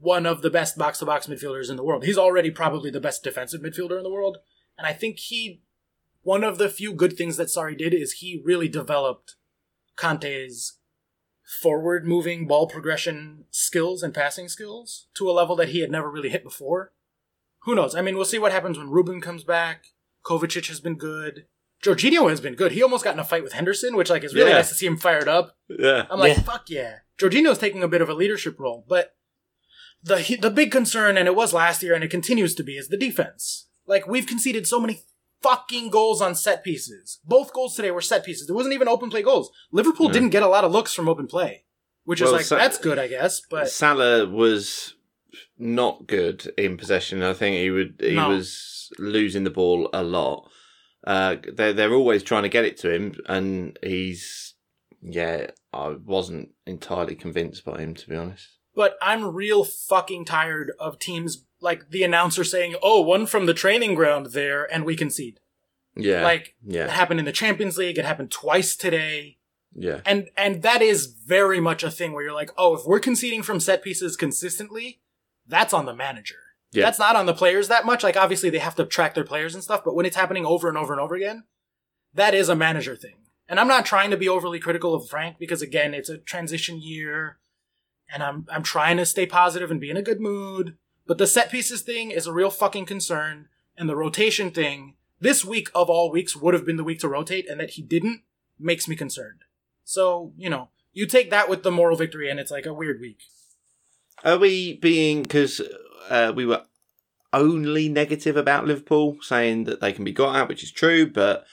one of the best box to box midfielders in the world. He's already probably the best defensive midfielder in the world. And I think he, one of the few good things that Sarri did is he really developed Kante's forward moving ball progression skills and passing skills to a level that he had never really hit before. Who knows? I mean, we'll see what happens when Ruben comes back. Kovacic has been good. Jorginho has been good. He almost got in a fight with Henderson, which like is really Yeah. nice to see him fired up. Yeah. I'm like, Yeah. fuck yeah. Jorginho's taking a bit of a leadership role, but the the big concern, and it was last year, and it continues to be, is the defense. Like we've conceded so many fucking goals on set pieces. Both goals today were set pieces. There wasn't even open play goals. Liverpool No. didn't get a lot of looks from open play, which is like so- that's good, I guess. But Salah was not good in possession. I think he would he No. was losing the ball a lot. Uh, they're they're always trying to get it to him, and he's yeah. I wasn't entirely convinced by him to be honest. But I'm real fucking tired of teams like the announcer saying, "Oh, one from the training ground there," and we concede. Yeah, Like it happened in the Champions League. It happened twice today. yeah, and and that is very much a thing where you're like, oh, if we're conceding from set pieces consistently, that's on the manager. Yeah. That's not on the players that much. Like obviously they have to track their players and stuff, but when it's happening over and over and over again, that is a manager thing. And I'm not trying to be overly critical of Frank because again, it's a transition year, and I'm I'm trying to stay positive and be in a good mood. But the set pieces thing is a real fucking concern, and the rotation thing. This week of all weeks would have been the week to rotate, and that he didn't makes me concerned. So, you know, you take that with the moral victory, and it's like a weird week. Are we being because uh, we were only negative about Liverpool, saying that they can be got at, which is true, but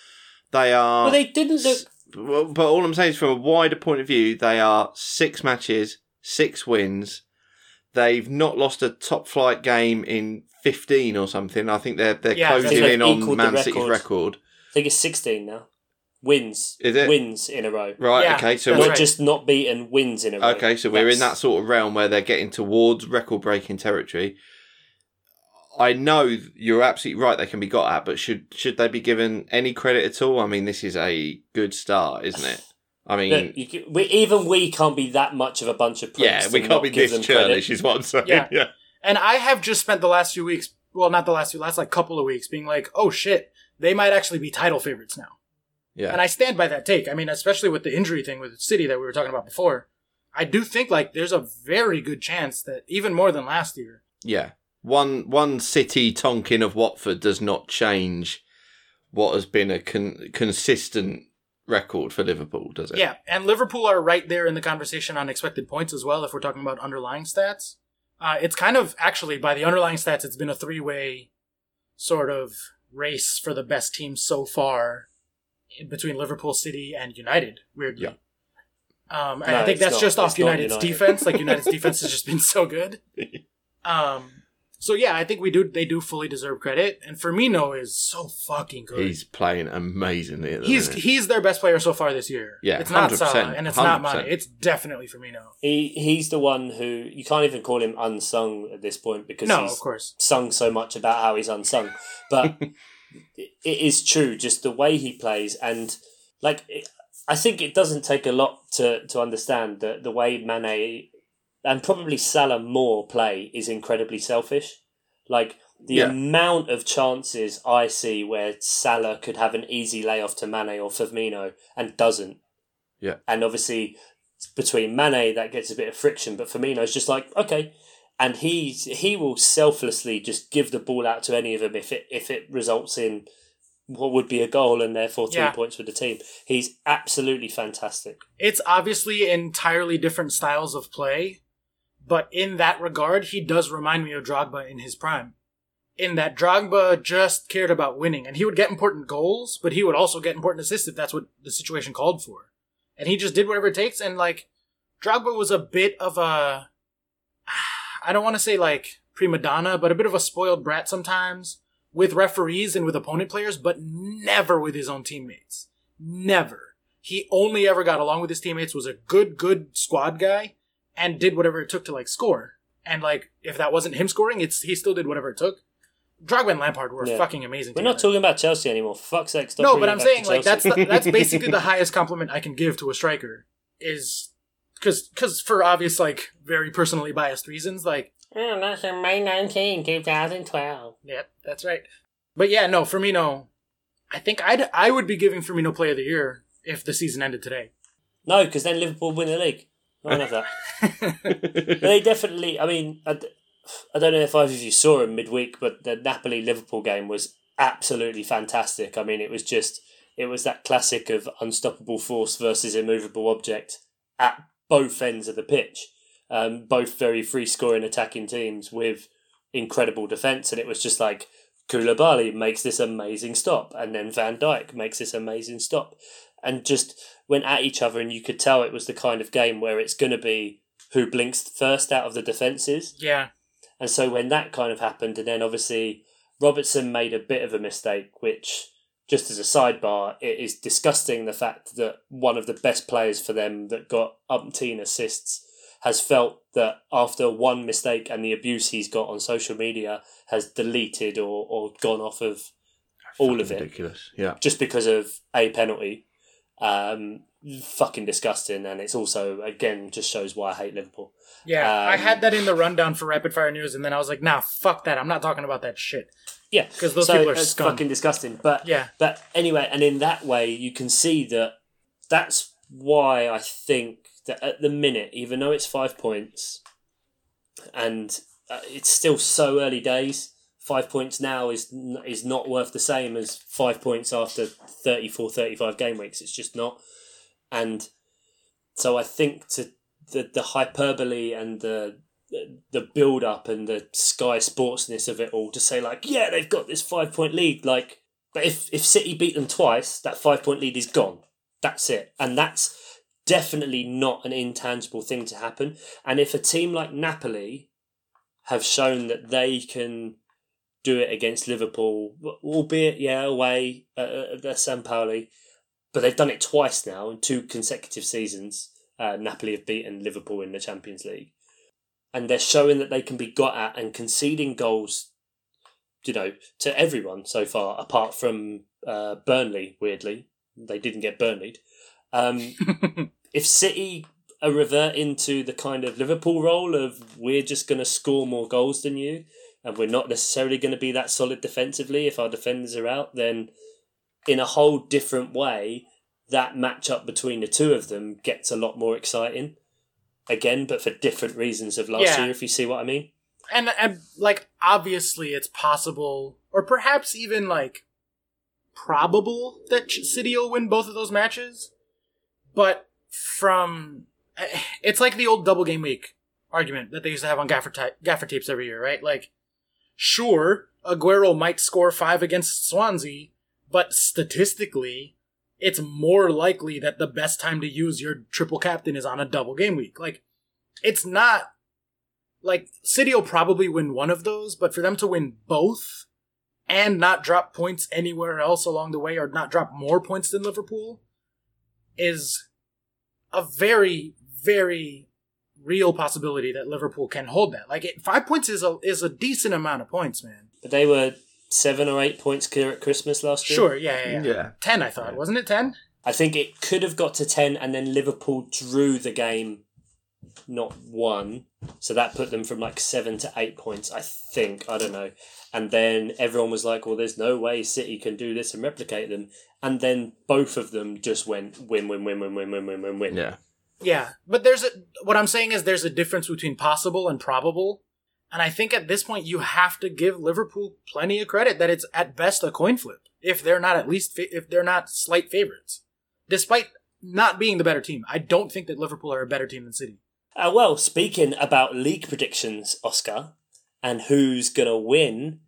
they are. well, they didn't look. But all I'm saying is, from a wider point of view, they are six matches, six wins. They've not lost a top flight game in 15 or something. I think they're they're Yeah, closing they've in on equalled the Man City's record. record. I think it's sixteen now. Wins. Is it? wins in a row? Right. Yeah, okay. So we're, Not right. just not beaten, wins in a row. okay. So we're in that sort of realm where they're getting towards record breaking territory. I know you're absolutely right. They can be got at, but should should they be given any credit at all? I mean, this is a good start, isn't it? I mean, Look, you can, we, even we can't be that much of a bunch of pricks yeah, we can't be give this them credit. churlish, is what I'm saying. Yeah. yeah. And I have just spent the last few weeks, well, not the last few, last like couple of weeks, being like, oh shit, they might actually be title favorites now. Yeah. And I stand by that take. I mean, especially with the injury thing with City that we were talking about before. I do think like there's a very good chance that even more than last year. Yeah. One one city Tonkin of Watford does not change what has been a con- consistent record for Liverpool, does it? Yeah, and Liverpool are right there in the conversation on expected points as well. If we're talking about underlying stats, uh, it's kind of actually by the underlying stats, it's been a three-way sort of race for the best team so far between Liverpool, City, and United. Weirdly, um, and No, I think that's not. just off United's United. defense. Like United's <laughs> defense has just been so good. Um, <laughs> so yeah, I think we do. They do fully deserve credit, and Firmino is so fucking good. He's playing amazingly at the He's minute. he's their best player so far this year. Yeah, it's not 100%, Salah and it's not 100%. Mane. It's definitely Firmino. He he's the one who you can't even call him unsung at this point because No, he's of course. sung so much about how he's unsung. But <laughs> it it is true, just the way he plays, and like it, I think it doesn't take a lot to to understand that the way Mane and probably Salah more play is incredibly selfish. Like The Yeah. amount of chances I see where Salah could have an easy layoff to Mane or Firmino and doesn't. Yeah. And obviously, between Mane, that gets a bit of friction, but Firmino's just like, okay. And he's, he will selflessly just give the ball out to any of them if it, if it results in what would be a goal and therefore three Yeah. points for the team. He's absolutely fantastic. It's obviously entirely different styles of play, but in that regard, he does remind me of Drogba in his prime. In that Drogba just cared about winning, and he would get important goals, but he would also get important assists if that's what the situation called for. And he just did whatever it takes, and like, Drogba was a bit of a. <sighs> I don't want to say like prima donna, but a bit of a spoiled brat sometimes with referees and with opponent players, but never with his own teammates. Never. He only ever got along with his teammates, was a good, good squad guy, and did whatever it took to like score. And like, if that wasn't him scoring, it's he still did whatever it took. Drogba and Lampard were Yeah. fucking amazing. We're not talking about Chelsea anymore. Fuck fuck's sake, stop No, but I'm saying like that's the, that's basically the <laughs> highest compliment I can give to a striker is because because for obvious like very personally biased reasons like Oh, that's in May 19, 2012. yeah that's right. But yeah, no, Firmino, I think I'd I would be giving Firmino Play of the Year if the season ended today. No, because then Liverpool win the league. I won't that. <laughs> They definitely. I mean, I don't know if either of you saw it midweek, but the Napoli Liverpool game was absolutely fantastic. I mean, it was just it was that classic of unstoppable force versus immovable object at both ends of the pitch. Um, both very free scoring attacking teams with incredible defense, and it was just like Koulibaly makes this amazing stop, and then Van Dijk makes this amazing stop, and just went at each other, and you could tell it was the kind of game where it's going to be who blinks first out of the defences. yeah, And so when that kind of happened, and then obviously Robertson made a bit of a mistake, which just as a sidebar, it is disgusting the fact that one of the best players for them that got umpteen assists has felt that after one mistake and the abuse he's got on social media has deleted or, or gone off of all of it Ridiculous. Yeah. just because of a penalty. Um, fucking disgusting, and it's also again just shows why I hate Liverpool. yeah. I Um, had that in the rundown for rapid fire news, and then I was like, nah, fuck that. I'm not talking about that shit. Yeah, because those so people are scum. fucking disgusting. But Yeah, but anyway, and in that way, you can see that that's why I think that at the minute, even though it's five points, and uh, it's still so early days. Five points now is is not worth the same as five points after 34, 35 game weeks. It's just not. And so I think to the the hyperbole and the the build up and the Sky Sportsness of it all to say like, yeah, they've got this five point lead. Like, but if if City beat them twice, that five point lead is gone. That's it, and that's definitely not an intangible thing to happen. And if a team like Napoli have shown that they can do it against Liverpool, albeit yeah away at, at San Paolo, but they've done it twice now in two consecutive seasons. Uh, Napoli have beaten Liverpool in the Champions League, and they're showing that they can be got at and conceding goals. You know, to everyone so far, apart from uh, Burnley. Weirdly, they didn't get Burnleyed. Um, <laughs> if City are reverting to the kind of Liverpool role of we're just going to score more goals than you, and we're not necessarily going to be that solid defensively if our defenders are out, then in a whole different way, that matchup between the two of them gets a lot more exciting. Again, but for different reasons of last Yeah. year, if you see what I mean. and and like obviously it's possible, or perhaps even like probable that City will win both of those matches. But from eh, it's like the old double game week argument that they used to have on gaffer ta- gaffer tapes every year, right? Like, sure, Aguero might score five against Swansea, but statistically, it's more likely that the best time to use your triple captain is on a double game week. Like, it's not like City will probably win one of those, but for them to win both and not drop points anywhere else along the way or not drop more points than Liverpool is a very, very real possibility that Liverpool can hold that. Like it, five points is a is a decent amount of points, man. But they were seven or eight points clear at Christmas last year. Sure, yeah, yeah, yeah. Yeah. Ten, I thought, wasn't it? Ten? I think it could have got to 10 and then Liverpool drew the game not one. So that put them from like seven to eight points, I think. I don't know. And then everyone was like, well, there's no way City can do this and replicate them. And then both of them just went win, win, win, win, win, win, win, win, win. Yeah. Yeah, but there's a what I'm saying is there's a difference between possible and probable. And I think at this point you have to give Liverpool plenty of credit that it's at best a coin flip if they're not at least fa- if they're not slight favorites. Despite not being the better team, I don't think that Liverpool are a better team than City. Uh, well, speaking about league predictions, Oscar, and who's going to win,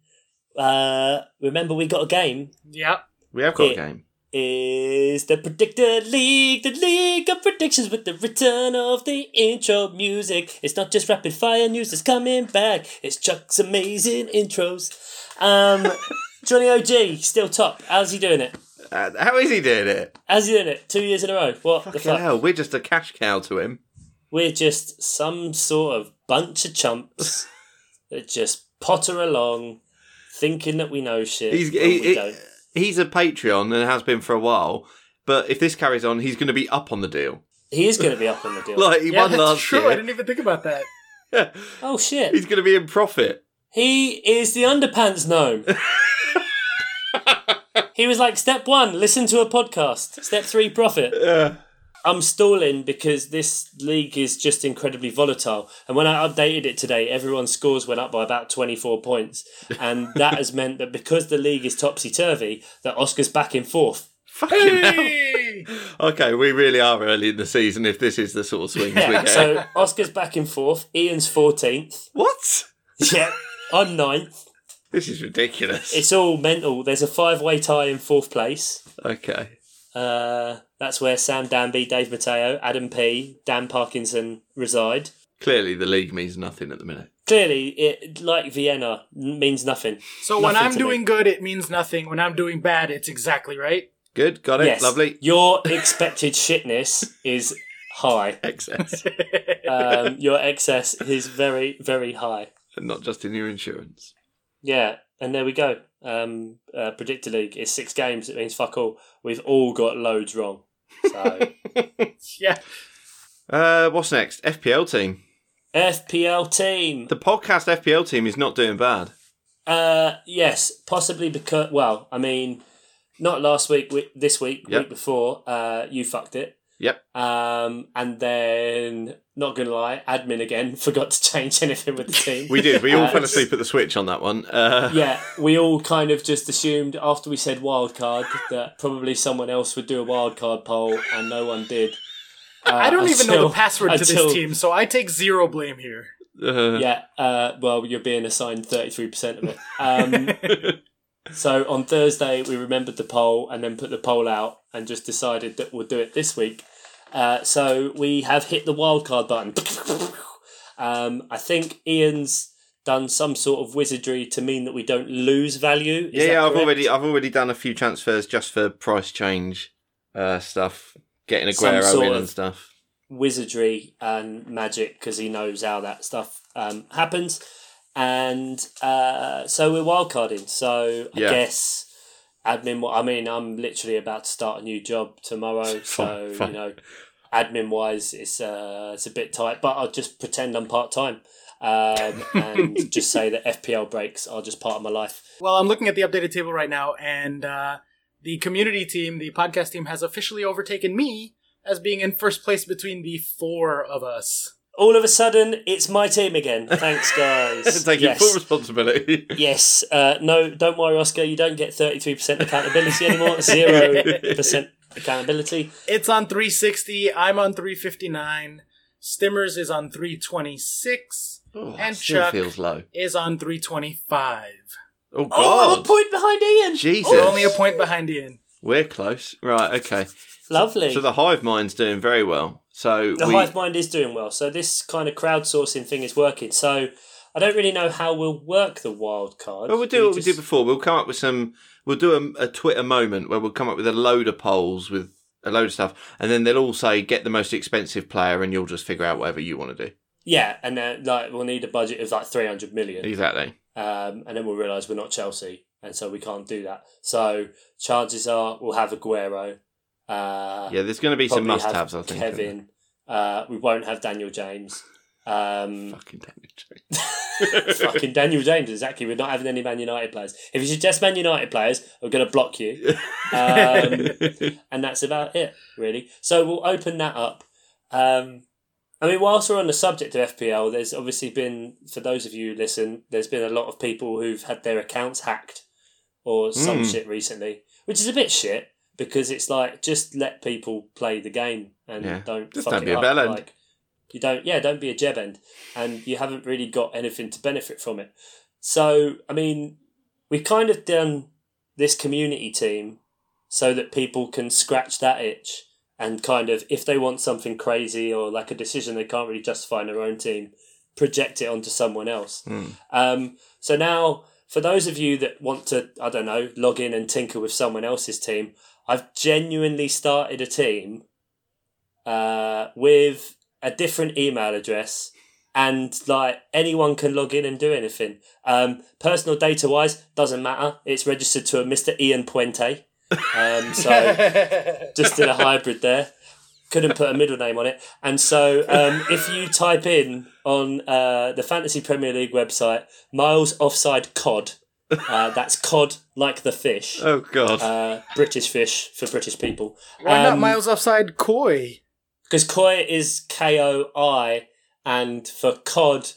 uh, remember we got a game Yeah. We have got Yeah. a game. Is the Predictor League, the League of Predictions with the return of the intro music. It's not just rapid fire news that's coming back, it's Chuck's amazing intros. Um, <laughs> Johnny OG, still top. How's he doing it? Uh, how is he doing it? How's he doing it? Two years in a row. What the fuck? hell, we're just a cash cow to him. We're just some sort of bunch of chumps <laughs> that just potter along thinking that we know shit. He's he, we he- don't. He's a Patreon and has been for a while. But if this carries on, he's going to be up on the deal. He is going to be up on the deal. <laughs> Like he Yeah, won that's last true. I didn't even think about that. <laughs> oh shit. he's going to be in profit. He is the underpants gnome. <laughs> he was like, step one, listen to a podcast. Step three, profit. Uh, I'm stalling because this league is just incredibly volatile. And when I updated it today, everyone's scores went up by about 24 points. And that has meant that because the league is topsy turvy, that Oscar's back in fourth. fucking hell. Okay, we really are early in the season if this is the sort of swings we get. so Oscar's back in fourth. Ian's 14th. what? Yeah, I'm ninth. This is ridiculous. It's all mental. There's a five way tie in fourth place. Okay. Uh, that's where Sam Danby, Dave Mateo, Adam P, Dan Parkinson reside. Clearly, the league means nothing at the minute. Clearly, it like Vienna means nothing. So when I'm doing me. good, it means nothing. When I'm doing bad, it's exactly right. Good, got it. Yes, Lovely. Your expected shitness is high. <laughs> Excess. Um, your excess is very, very high. and not just in your insurance. Yeah, and there we go. Um, uh, Predictor League is six games. It means fuck all. We've all got loads wrong. So <laughs> yeah. Uh, what's next? FPL team. FPL team. The podcast FPL team is not doing bad. Uh, yes, possibly because. Well, I mean, not last week. this week, Yep. week before, uh, you fucked it. Yep. Um, and then not gonna lie, admin again <laughs> forgot to change anything with the team. We did. We all Uh, fell asleep at the switch on that one. Uh, yeah, we all kind of just assumed after we said wild card that probably someone else would do a wild card poll, and no one did. Uh, I don't even know the password to until- this team, so I take zero blame here. uh, Yeah, uh, well, you're being assigned thirty three percent of it. Um, <laughs> So on Thursday, we remembered the poll and then put the poll out and just decided that we'll do it this week. Uh, so we have hit the wildcard button. <laughs> um, I think Ian's done some sort of wizardry to mean that we don't lose value. Is yeah, yeah, I've correct? already I've already done a few transfers just for price change uh, stuff, getting Aguero in and stuff. wizardry and magic because he knows how that stuff um, happens. And uh, so we're wildcarding. So I Yeah. guess admin. I mean, I'm literally about to start a new job tomorrow. <laughs> so Fine, fine. you know, admin wise, it's uh, it's a bit tight. But I'll just pretend I'm part time. Um, <laughs> and just say that FPL breaks are just part of my life. Well, I'm looking at the updated table right now, and uh, the community team, the podcast team, has officially overtaken me as being in first place between the four of us. All of a sudden, it's my team again. Thanks, <laughs> guys. Taking Yes. full responsibility. <laughs> Yes. Uh, no, don't worry, Oscar. You don't get 33% accountability anymore. <laughs> 0% accountability. It's on 360. I'm on 359. Stimmers is on 326. Oh, And still Chuck. feels low. Is on 325. Oh Oh, I'm a God! point behind Ian. Jesus, We're only a point behind Ian. We're close. Right, okay. Lovely. So the hive mind's doing very well. So the we, hive mind is doing well. So this kind of crowdsourcing thing is working. So I don't really know how we'll work the wild card. Well, we'll do what we just- did before. We'll come up with some. We'll do a, a Twitter moment where we'll come up with a load of polls with a load of stuff, and then they'll all say get the most expensive player, and you'll just figure out whatever you want to do. Yeah, and then like we'll need a budget of like 300 million. Exactly. um, and then we'll realise we're not Chelsea, and so we can't do that. So chances are we'll have Aguero. Uh, Yeah, there's going to be some must-haves. I think. Kevin, Uh, we won't have Daniel James. Um, <laughs> Fucking Daniel James. <laughs> fucking Daniel James, exactly. We're not having any Man United players. If you suggest Man United players, we're going to block you. Um, <laughs> and that's about it, really. So we'll open that up. Um, I mean, whilst we're on the subject of FPL, there's obviously been, for those of you who listen, there's been a lot of people who've had their accounts hacked or some Mm. shit recently, which is a bit shit because it's like just let people play the game and Yeah. don't Just fuck don't it be a bellend. Like you don't, yeah, don't be a jeb end, and you haven't really got anything to benefit from it. So, I mean, we've kind of done this community team so that people can scratch that itch and kind of, if they want something crazy or like a decision they can't really justify in their own team, project it onto someone else. Hmm. Um, so now, for those of you that want to, I don't know, log in and tinker with someone else's team, I've genuinely started a team uh, with a different email address. And like anyone can log in and do anything. Um, personal data wise, doesn't matter. It's registered to a Mr. Ian Puente. Um, so <laughs> just did a hybrid there. Couldn't put a middle name on it. And so um, if you type in on uh, the Fantasy Premier League website, Miles Offside Cod, uh, <laughs> that's cod like the fish, oh God. uh, British fish for British people. Why not Um, miles offside koi? Because koi is K O I, and for cod,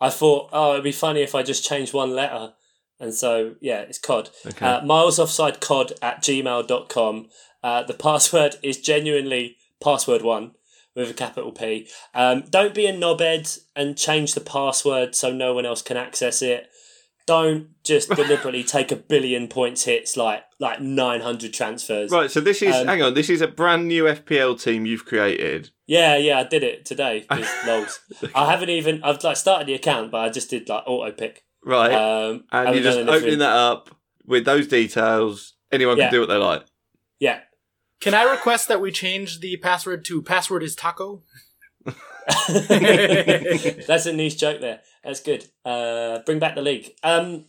I thought, oh, it'd be funny if I just changed one letter. And so, yeah, it's cod. Okay. Uh, miles offside cod at gmail.com. Uh, the password is genuinely password one with a capital P. Um, don't be a knobhead and change the password so no one else can access it. Don't just <laughs> deliberately take a billion points hits like like 900 transfers. right. So this is. um, hang on. This is a brand new FPL team you've created. Yeah, yeah, I did it today. <laughs> Lols. I haven't even. I've like started the account, but I just did like auto pick. Right. Um, and you're just opening that up with those details. Anyone Yeah. can do what they like. Yeah, Can I request that we change the password to password is taco? <laughs> that's a niche joke there. That's good. Uh, bring back the league. Um,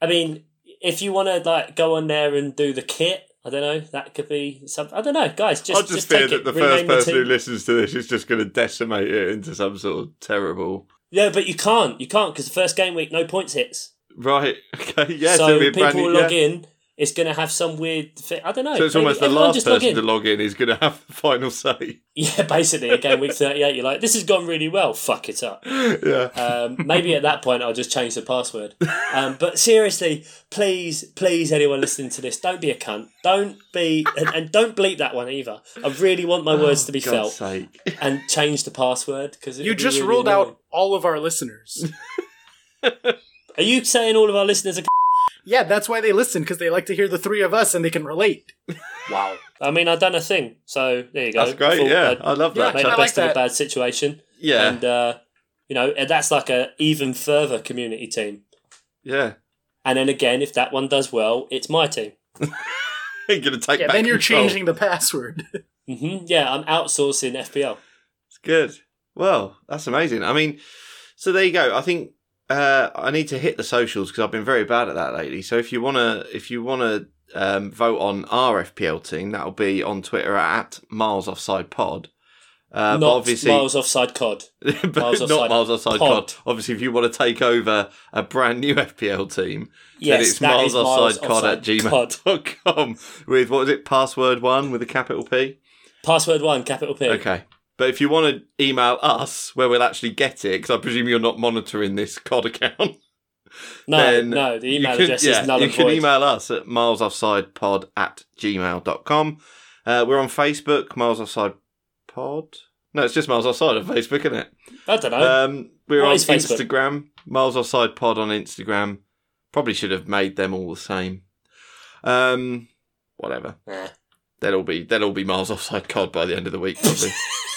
I mean, if you want to like go on there and do the kit, I don't know. That could be something. I don't know, guys. Just I just, just fear take that it. the first person team. who listens to this is just going to decimate it into some sort of terrible. Yeah, but you can't. You can't because the first game week, no points hits. Right. <laughs> Okay. Yeah. so be a people brand new- will yeah. log in. It's going to have some weird. Thi- I don't know. So it's maybe almost the last just log person to log in is going to have the final say. <laughs> Yeah, basically, again, week 38, you're like, this has gone really well, fuck it up. <laughs> yeah. Um, maybe at that point, I'll just change the password. Um, but seriously, please, please, anyone listening to this, don't be a cunt. Don't be, and, and don't bleep that one either. I really want my words to be Oh, God's felt. sake. <laughs> And change the password because You just ruled out all of our listeners. Are you saying all of our listeners are? Yeah, that's why they listen because they like to hear the three of us and they can relate. <laughs> Wow. I mean, I've done a thing, so there you go. That's great. Thought Yeah. I'd I love that. Made I the like best of a bad situation, Yeah. and uh, you know, and that's like a even further community team. yeah. And then again, if that one does well, it's my team. <laughs> You're going to take Yeah, back then you're control. changing the password. <laughs> hmm Yeah, I'm outsourcing FPL. It's good. Well, that's amazing. I mean, so there you go. I think uh, I need to hit the socials because I've been very bad at that lately. So if you wanna, if you wanna um, vote on our FPL team, that'll be on Twitter at Miles Offside Pod. Uh, Not obviously, miles offside cod. <laughs> Miles not Offside Miles Offside Pod. Pod. Obviously, if you want to take over a brand new <laughs> FPL team, Yes, then it's that Miles is Offside Miles Cod at Offside Cod. <laughs> gmail.com with what was it? Password one with a capital P. Password one, capital P. Okay. But if you want to email us where we'll actually get it, because I presume you're not monitoring this <laughs> COD account, No, no, the email can- address yeah, is null You can void. email us at milesoffsidepod at gmail.com. Uh, we're on Facebook, Miles Offside Pod. No, it's just Miles Offside on Facebook, isn't it? I don't know. Um, we're What on? Instagram, Miles Offside Pod on Instagram. Probably should have made them all the same. Um, whatever. Nah. All be they'll all be miles offside cod by the end of the week, probably. <laughs>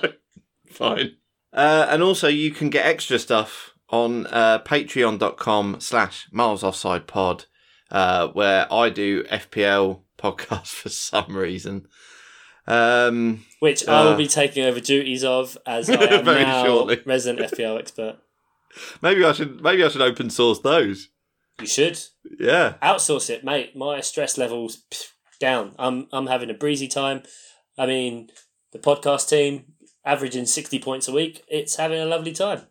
so, <laughs> fine. Uh, and also, you can get extra stuff on uh, patreon.com slash miles offside pod, uh, where I do FPL podcasts <laughs> for some reason. Um, Which I will uh, be taking over duties of as <laughs> I am Very now shortly. resident FPL expert. maybe I should maybe I should open source those. You should Yeah. outsource it, mate. My stress levels pff, down. I'm I'm having a breezy time. I mean, the podcast team averaging 60 points a week, it's having a lovely time.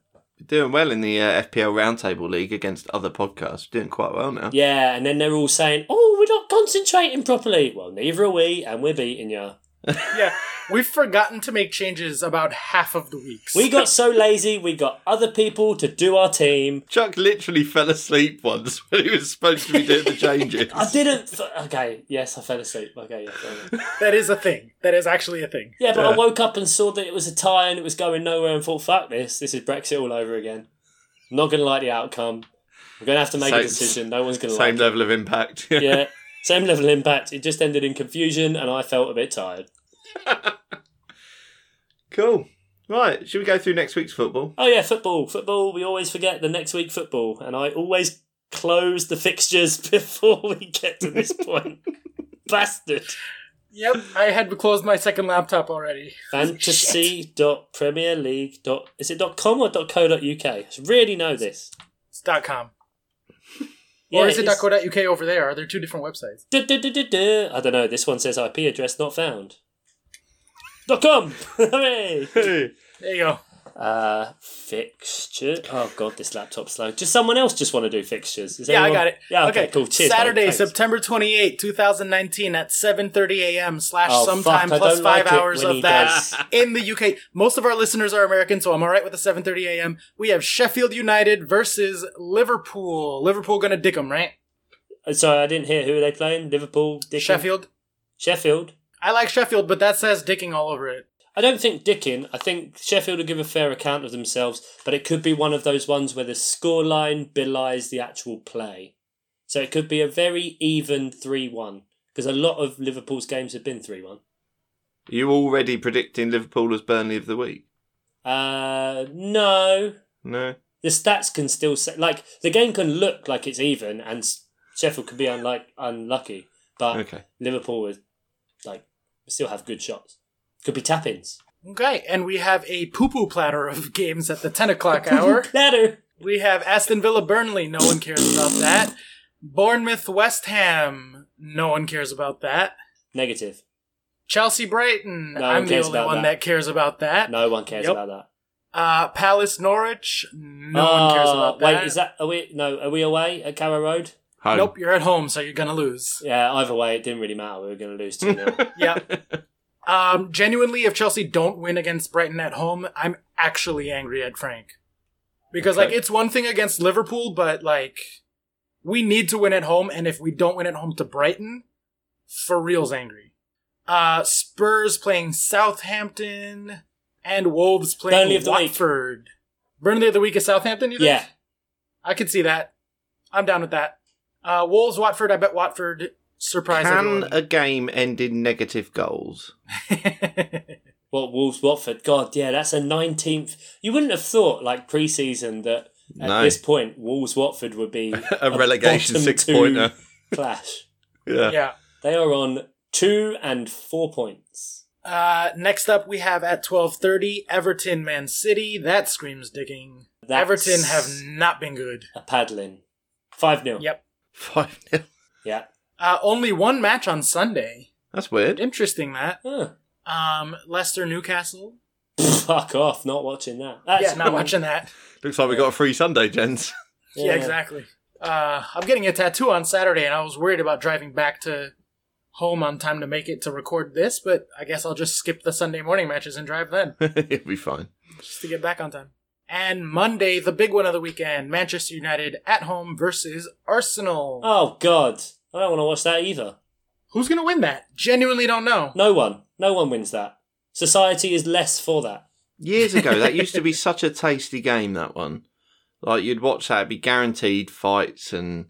Doing well in the uh, FPL Roundtable League against other podcasts. Doing quite well now. Yeah, and then they're all saying, oh, we're not concentrating properly. Well, neither are we, and we're beating you. Yeah, we've forgotten to make changes about half of the weeks. We got <laughs> so lazy, we got other people to do our team. Chuck literally fell asleep once <laughs> when he was supposed to be doing the changes. <laughs> I didn't. Th- okay, yes, I fell asleep. Okay, yeah. that is a thing. That is actually a thing. Yeah, but I woke up and saw that it was a tie and it was going nowhere and thought, fuck this. This is Brexit all over again. I'm not going to like the outcome. We're going to have to make a decision. No one's going to Same like level of impact. Yeah, same level of impact. It just ended in confusion and I felt a bit tired. <laughs> cool. Right, should we go through next week's football? Oh, yeah, football. Football. We always forget the next week football. And I always close the fixtures <laughs> before we get to this point. <laughs> Bastard. Yep, I had closed my second laptop already. Fantasy.premierleague. Is it .com or .co.uk? I should really know this. It's dot .com. Yeah, or is it it's- .co.uk over there? Are there two different websites? I don't know. This one says IP address not found. Dot com. <laughs> Hooray! There you go. Uh, fixture. Oh god, this laptop's slow. Does someone else just want to do fixtures. Is Yeah, I got it. Yeah, okay, cool. Cheers. Saturday, Thanks. September twenty eighth, two thousand nineteen, at 7.30 a.m. slash Oh, sometime fuck, plus five like hours of that <laughs> in the UK. Most of our listeners are American, so I'm all right with the 7.30 a.m. We have Sheffield United versus Liverpool. Liverpool gonna dick 'em, right? Uh, Sorry, I didn't hear. Who are they playing? Liverpool. Dickin? Sheffield. Sheffield. I like Sheffield, but that says dicking all over it. I don't think Dickin. I think Sheffield will give a fair account of themselves, but it could be one of those ones where the scoreline belies the actual play. So it could be a very even 3 1, because a lot of Liverpool's games have been 3 1. you already predicting Liverpool as Burnley of the week? Uh, no. No. The stats can still say, like, the game can look like it's even, and Sheffield could be unlike, unlucky, but Okay. Liverpool is, like, still have good shots. Could be tap ins. Okay, and we have a poo-poo platter of <laughs> games at the 10 o'clock hour. platter! We have Aston Villa Burnley. No one cares about that. Bournemouth West Ham. No one cares about that. Negative. Chelsea Brighton. No one I'm the cares only one that. that. cares about that. No one cares Yep. about that. Uh, Palace Norwich. No one cares Oh, about that. Wait, is that are we? No, are we away at Carrow Road? Home. Nope, you're at home, so you're gonna lose. Yeah, either way, it didn't really matter. We were going to lose two 0 <laughs> Yeah. Um, genuinely, if Chelsea don't win against Brighton at home, I'm actually angry at Frank. Because, Okay. like, it's one thing against Liverpool, but, like, we need to win at home, and if we don't win at home to Brighton, for real's angry. Uh, Spurs playing Southampton, and Wolves playing Burnley of the week. Watford. Burnley of the week is Southampton, you think? Yeah, I could see that. I'm down with that. Uh, Wolves, Watford, I bet Watford surprise Can everyone. a game end in negative goals? <laughs> what Wolves Watford? God, yeah, that's a nineteenth. You wouldn't have thought like pre-season that at No. this point Wolves Watford would be <laughs> A relegation six pointer <laughs> clash. Yeah. yeah. They are on two and four points. Uh, next up, we have at twelve thirty Everton Man City. That screams digging. That's Everton have not been good. a paddling. Five 0 Yep. Five nil. Yeah. Uh, only one match on Sunday. That's weird. Interesting that. Oh, Um, Leicester Newcastle. <laughs> fuck off! Not watching that. That's yeah, not watching that. Looks like we got a free Sunday, gents. <laughs> Yeah, exactly. Uh, I'm getting a tattoo on Saturday, and I was worried about driving back to home on time to make it to record this, but I guess I'll just skip the Sunday morning matches and drive then. <laughs> It'll be fine. just to get back on time. And Monday, the big one of the weekend, Manchester United at home versus Arsenal. Oh God, I don't want to watch that either. Who's going to win that? Genuinely don't know. No one. No one wins that. Society is less for that. Years ago, that used to be <laughs> such a tasty game. That one, like you'd watch that, it'd be guaranteed fights and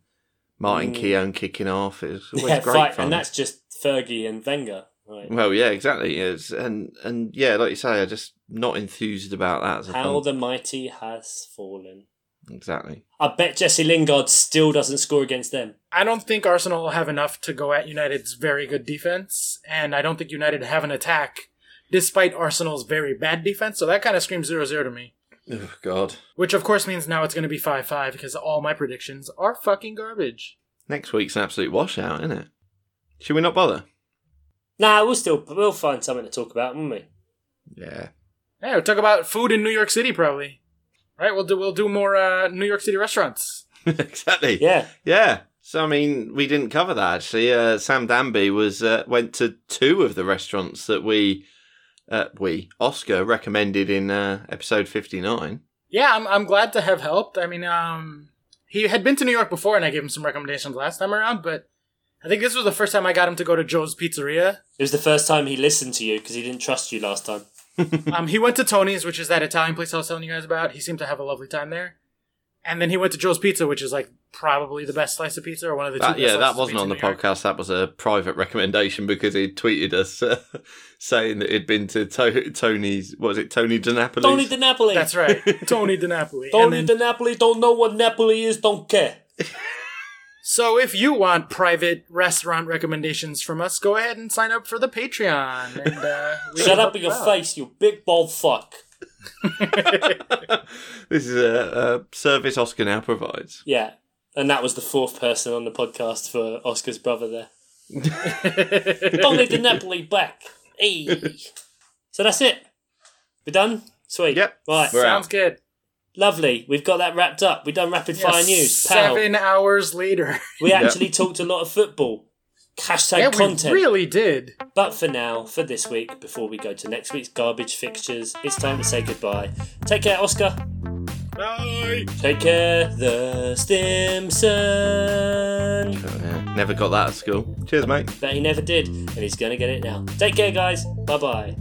Martin Mm. Keown kicking off. It was always yeah, great fight, fun. and that's just Fergie and Wenger. Right. well, yeah, exactly. It's, and and yeah, like you say, I'm just not enthused about that. As How fun- the mighty has fallen. Exactly. I bet Jesse Lingard still doesn't score against them. I don't think Arsenal will have enough to go at United's very good defense, and I don't think United have an attack despite Arsenal's very bad defense, so that kind of screams 0 0 to me. Oh God. Which, of course, means now it's going to be 5 5 because all my predictions are fucking garbage. Next week's an absolute washout, isn't it? Should we not bother? Nah, we'll still we'll find something to talk about, won't we? Yeah. Yeah, we'll talk about food in New York City probably. Right, we'll do we'll do more uh, New York City restaurants. <laughs> exactly. Yeah. Yeah. So I mean, we didn't cover that actually. Uh, Sam Danby was uh, went to two of the restaurants that we uh, we Oscar recommended in uh, episode fifty nine. Yeah, I'm I'm glad to have helped. I mean, um, he had been to New York before, and I gave him some recommendations last time around. But I think this was the first time I got him to go to Joe's Pizzeria. It was the first time he listened to you because he didn't trust you last time. <laughs> um, he went to Tony's, which is that Italian place I was telling you guys about. He seemed to have a lovely time there. And then he went to Joe's Pizza, which is like probably the best slice of pizza or one of the two. That, best yeah, that wasn't pizza on the York. podcast. That was a private recommendation because he tweeted us uh, <laughs> saying that he'd been to to- Tony's. What was it Tony DiNapoli? Tony Di Napoli. That's right, <laughs> Tony DiNapoli. Tony And then- Di Napoli don't know what Napoli is, don't care. So if you want private restaurant recommendations from us, go ahead and sign up for the Patreon. And uh, Shut up in your out. face, you big bald fuck. <laughs> this is a, a service Oscar now provides. Yeah. And that was the fourth person on the podcast for Oscar's brother there. <laughs> Tony Di Napoli back. Hey. So that's it. We're done? Sweet. Yep. Right. We're Sounds out. good. Lovely. We've got that wrapped up. We've done rapid fire Yes, news. Pow. Seven hours later. We actually talked a lot of football. Hashtag yeah, content. we really did. But for now, for this week, before we go to next week's garbage fixtures, it's time to say goodbye. Take care, Oscar. Bye. Take care, the Stimson. Oh, yeah. Never got that at school. Cheers, mate. Bet he never did, and he's gonna get it now. Take care, guys. Bye bye.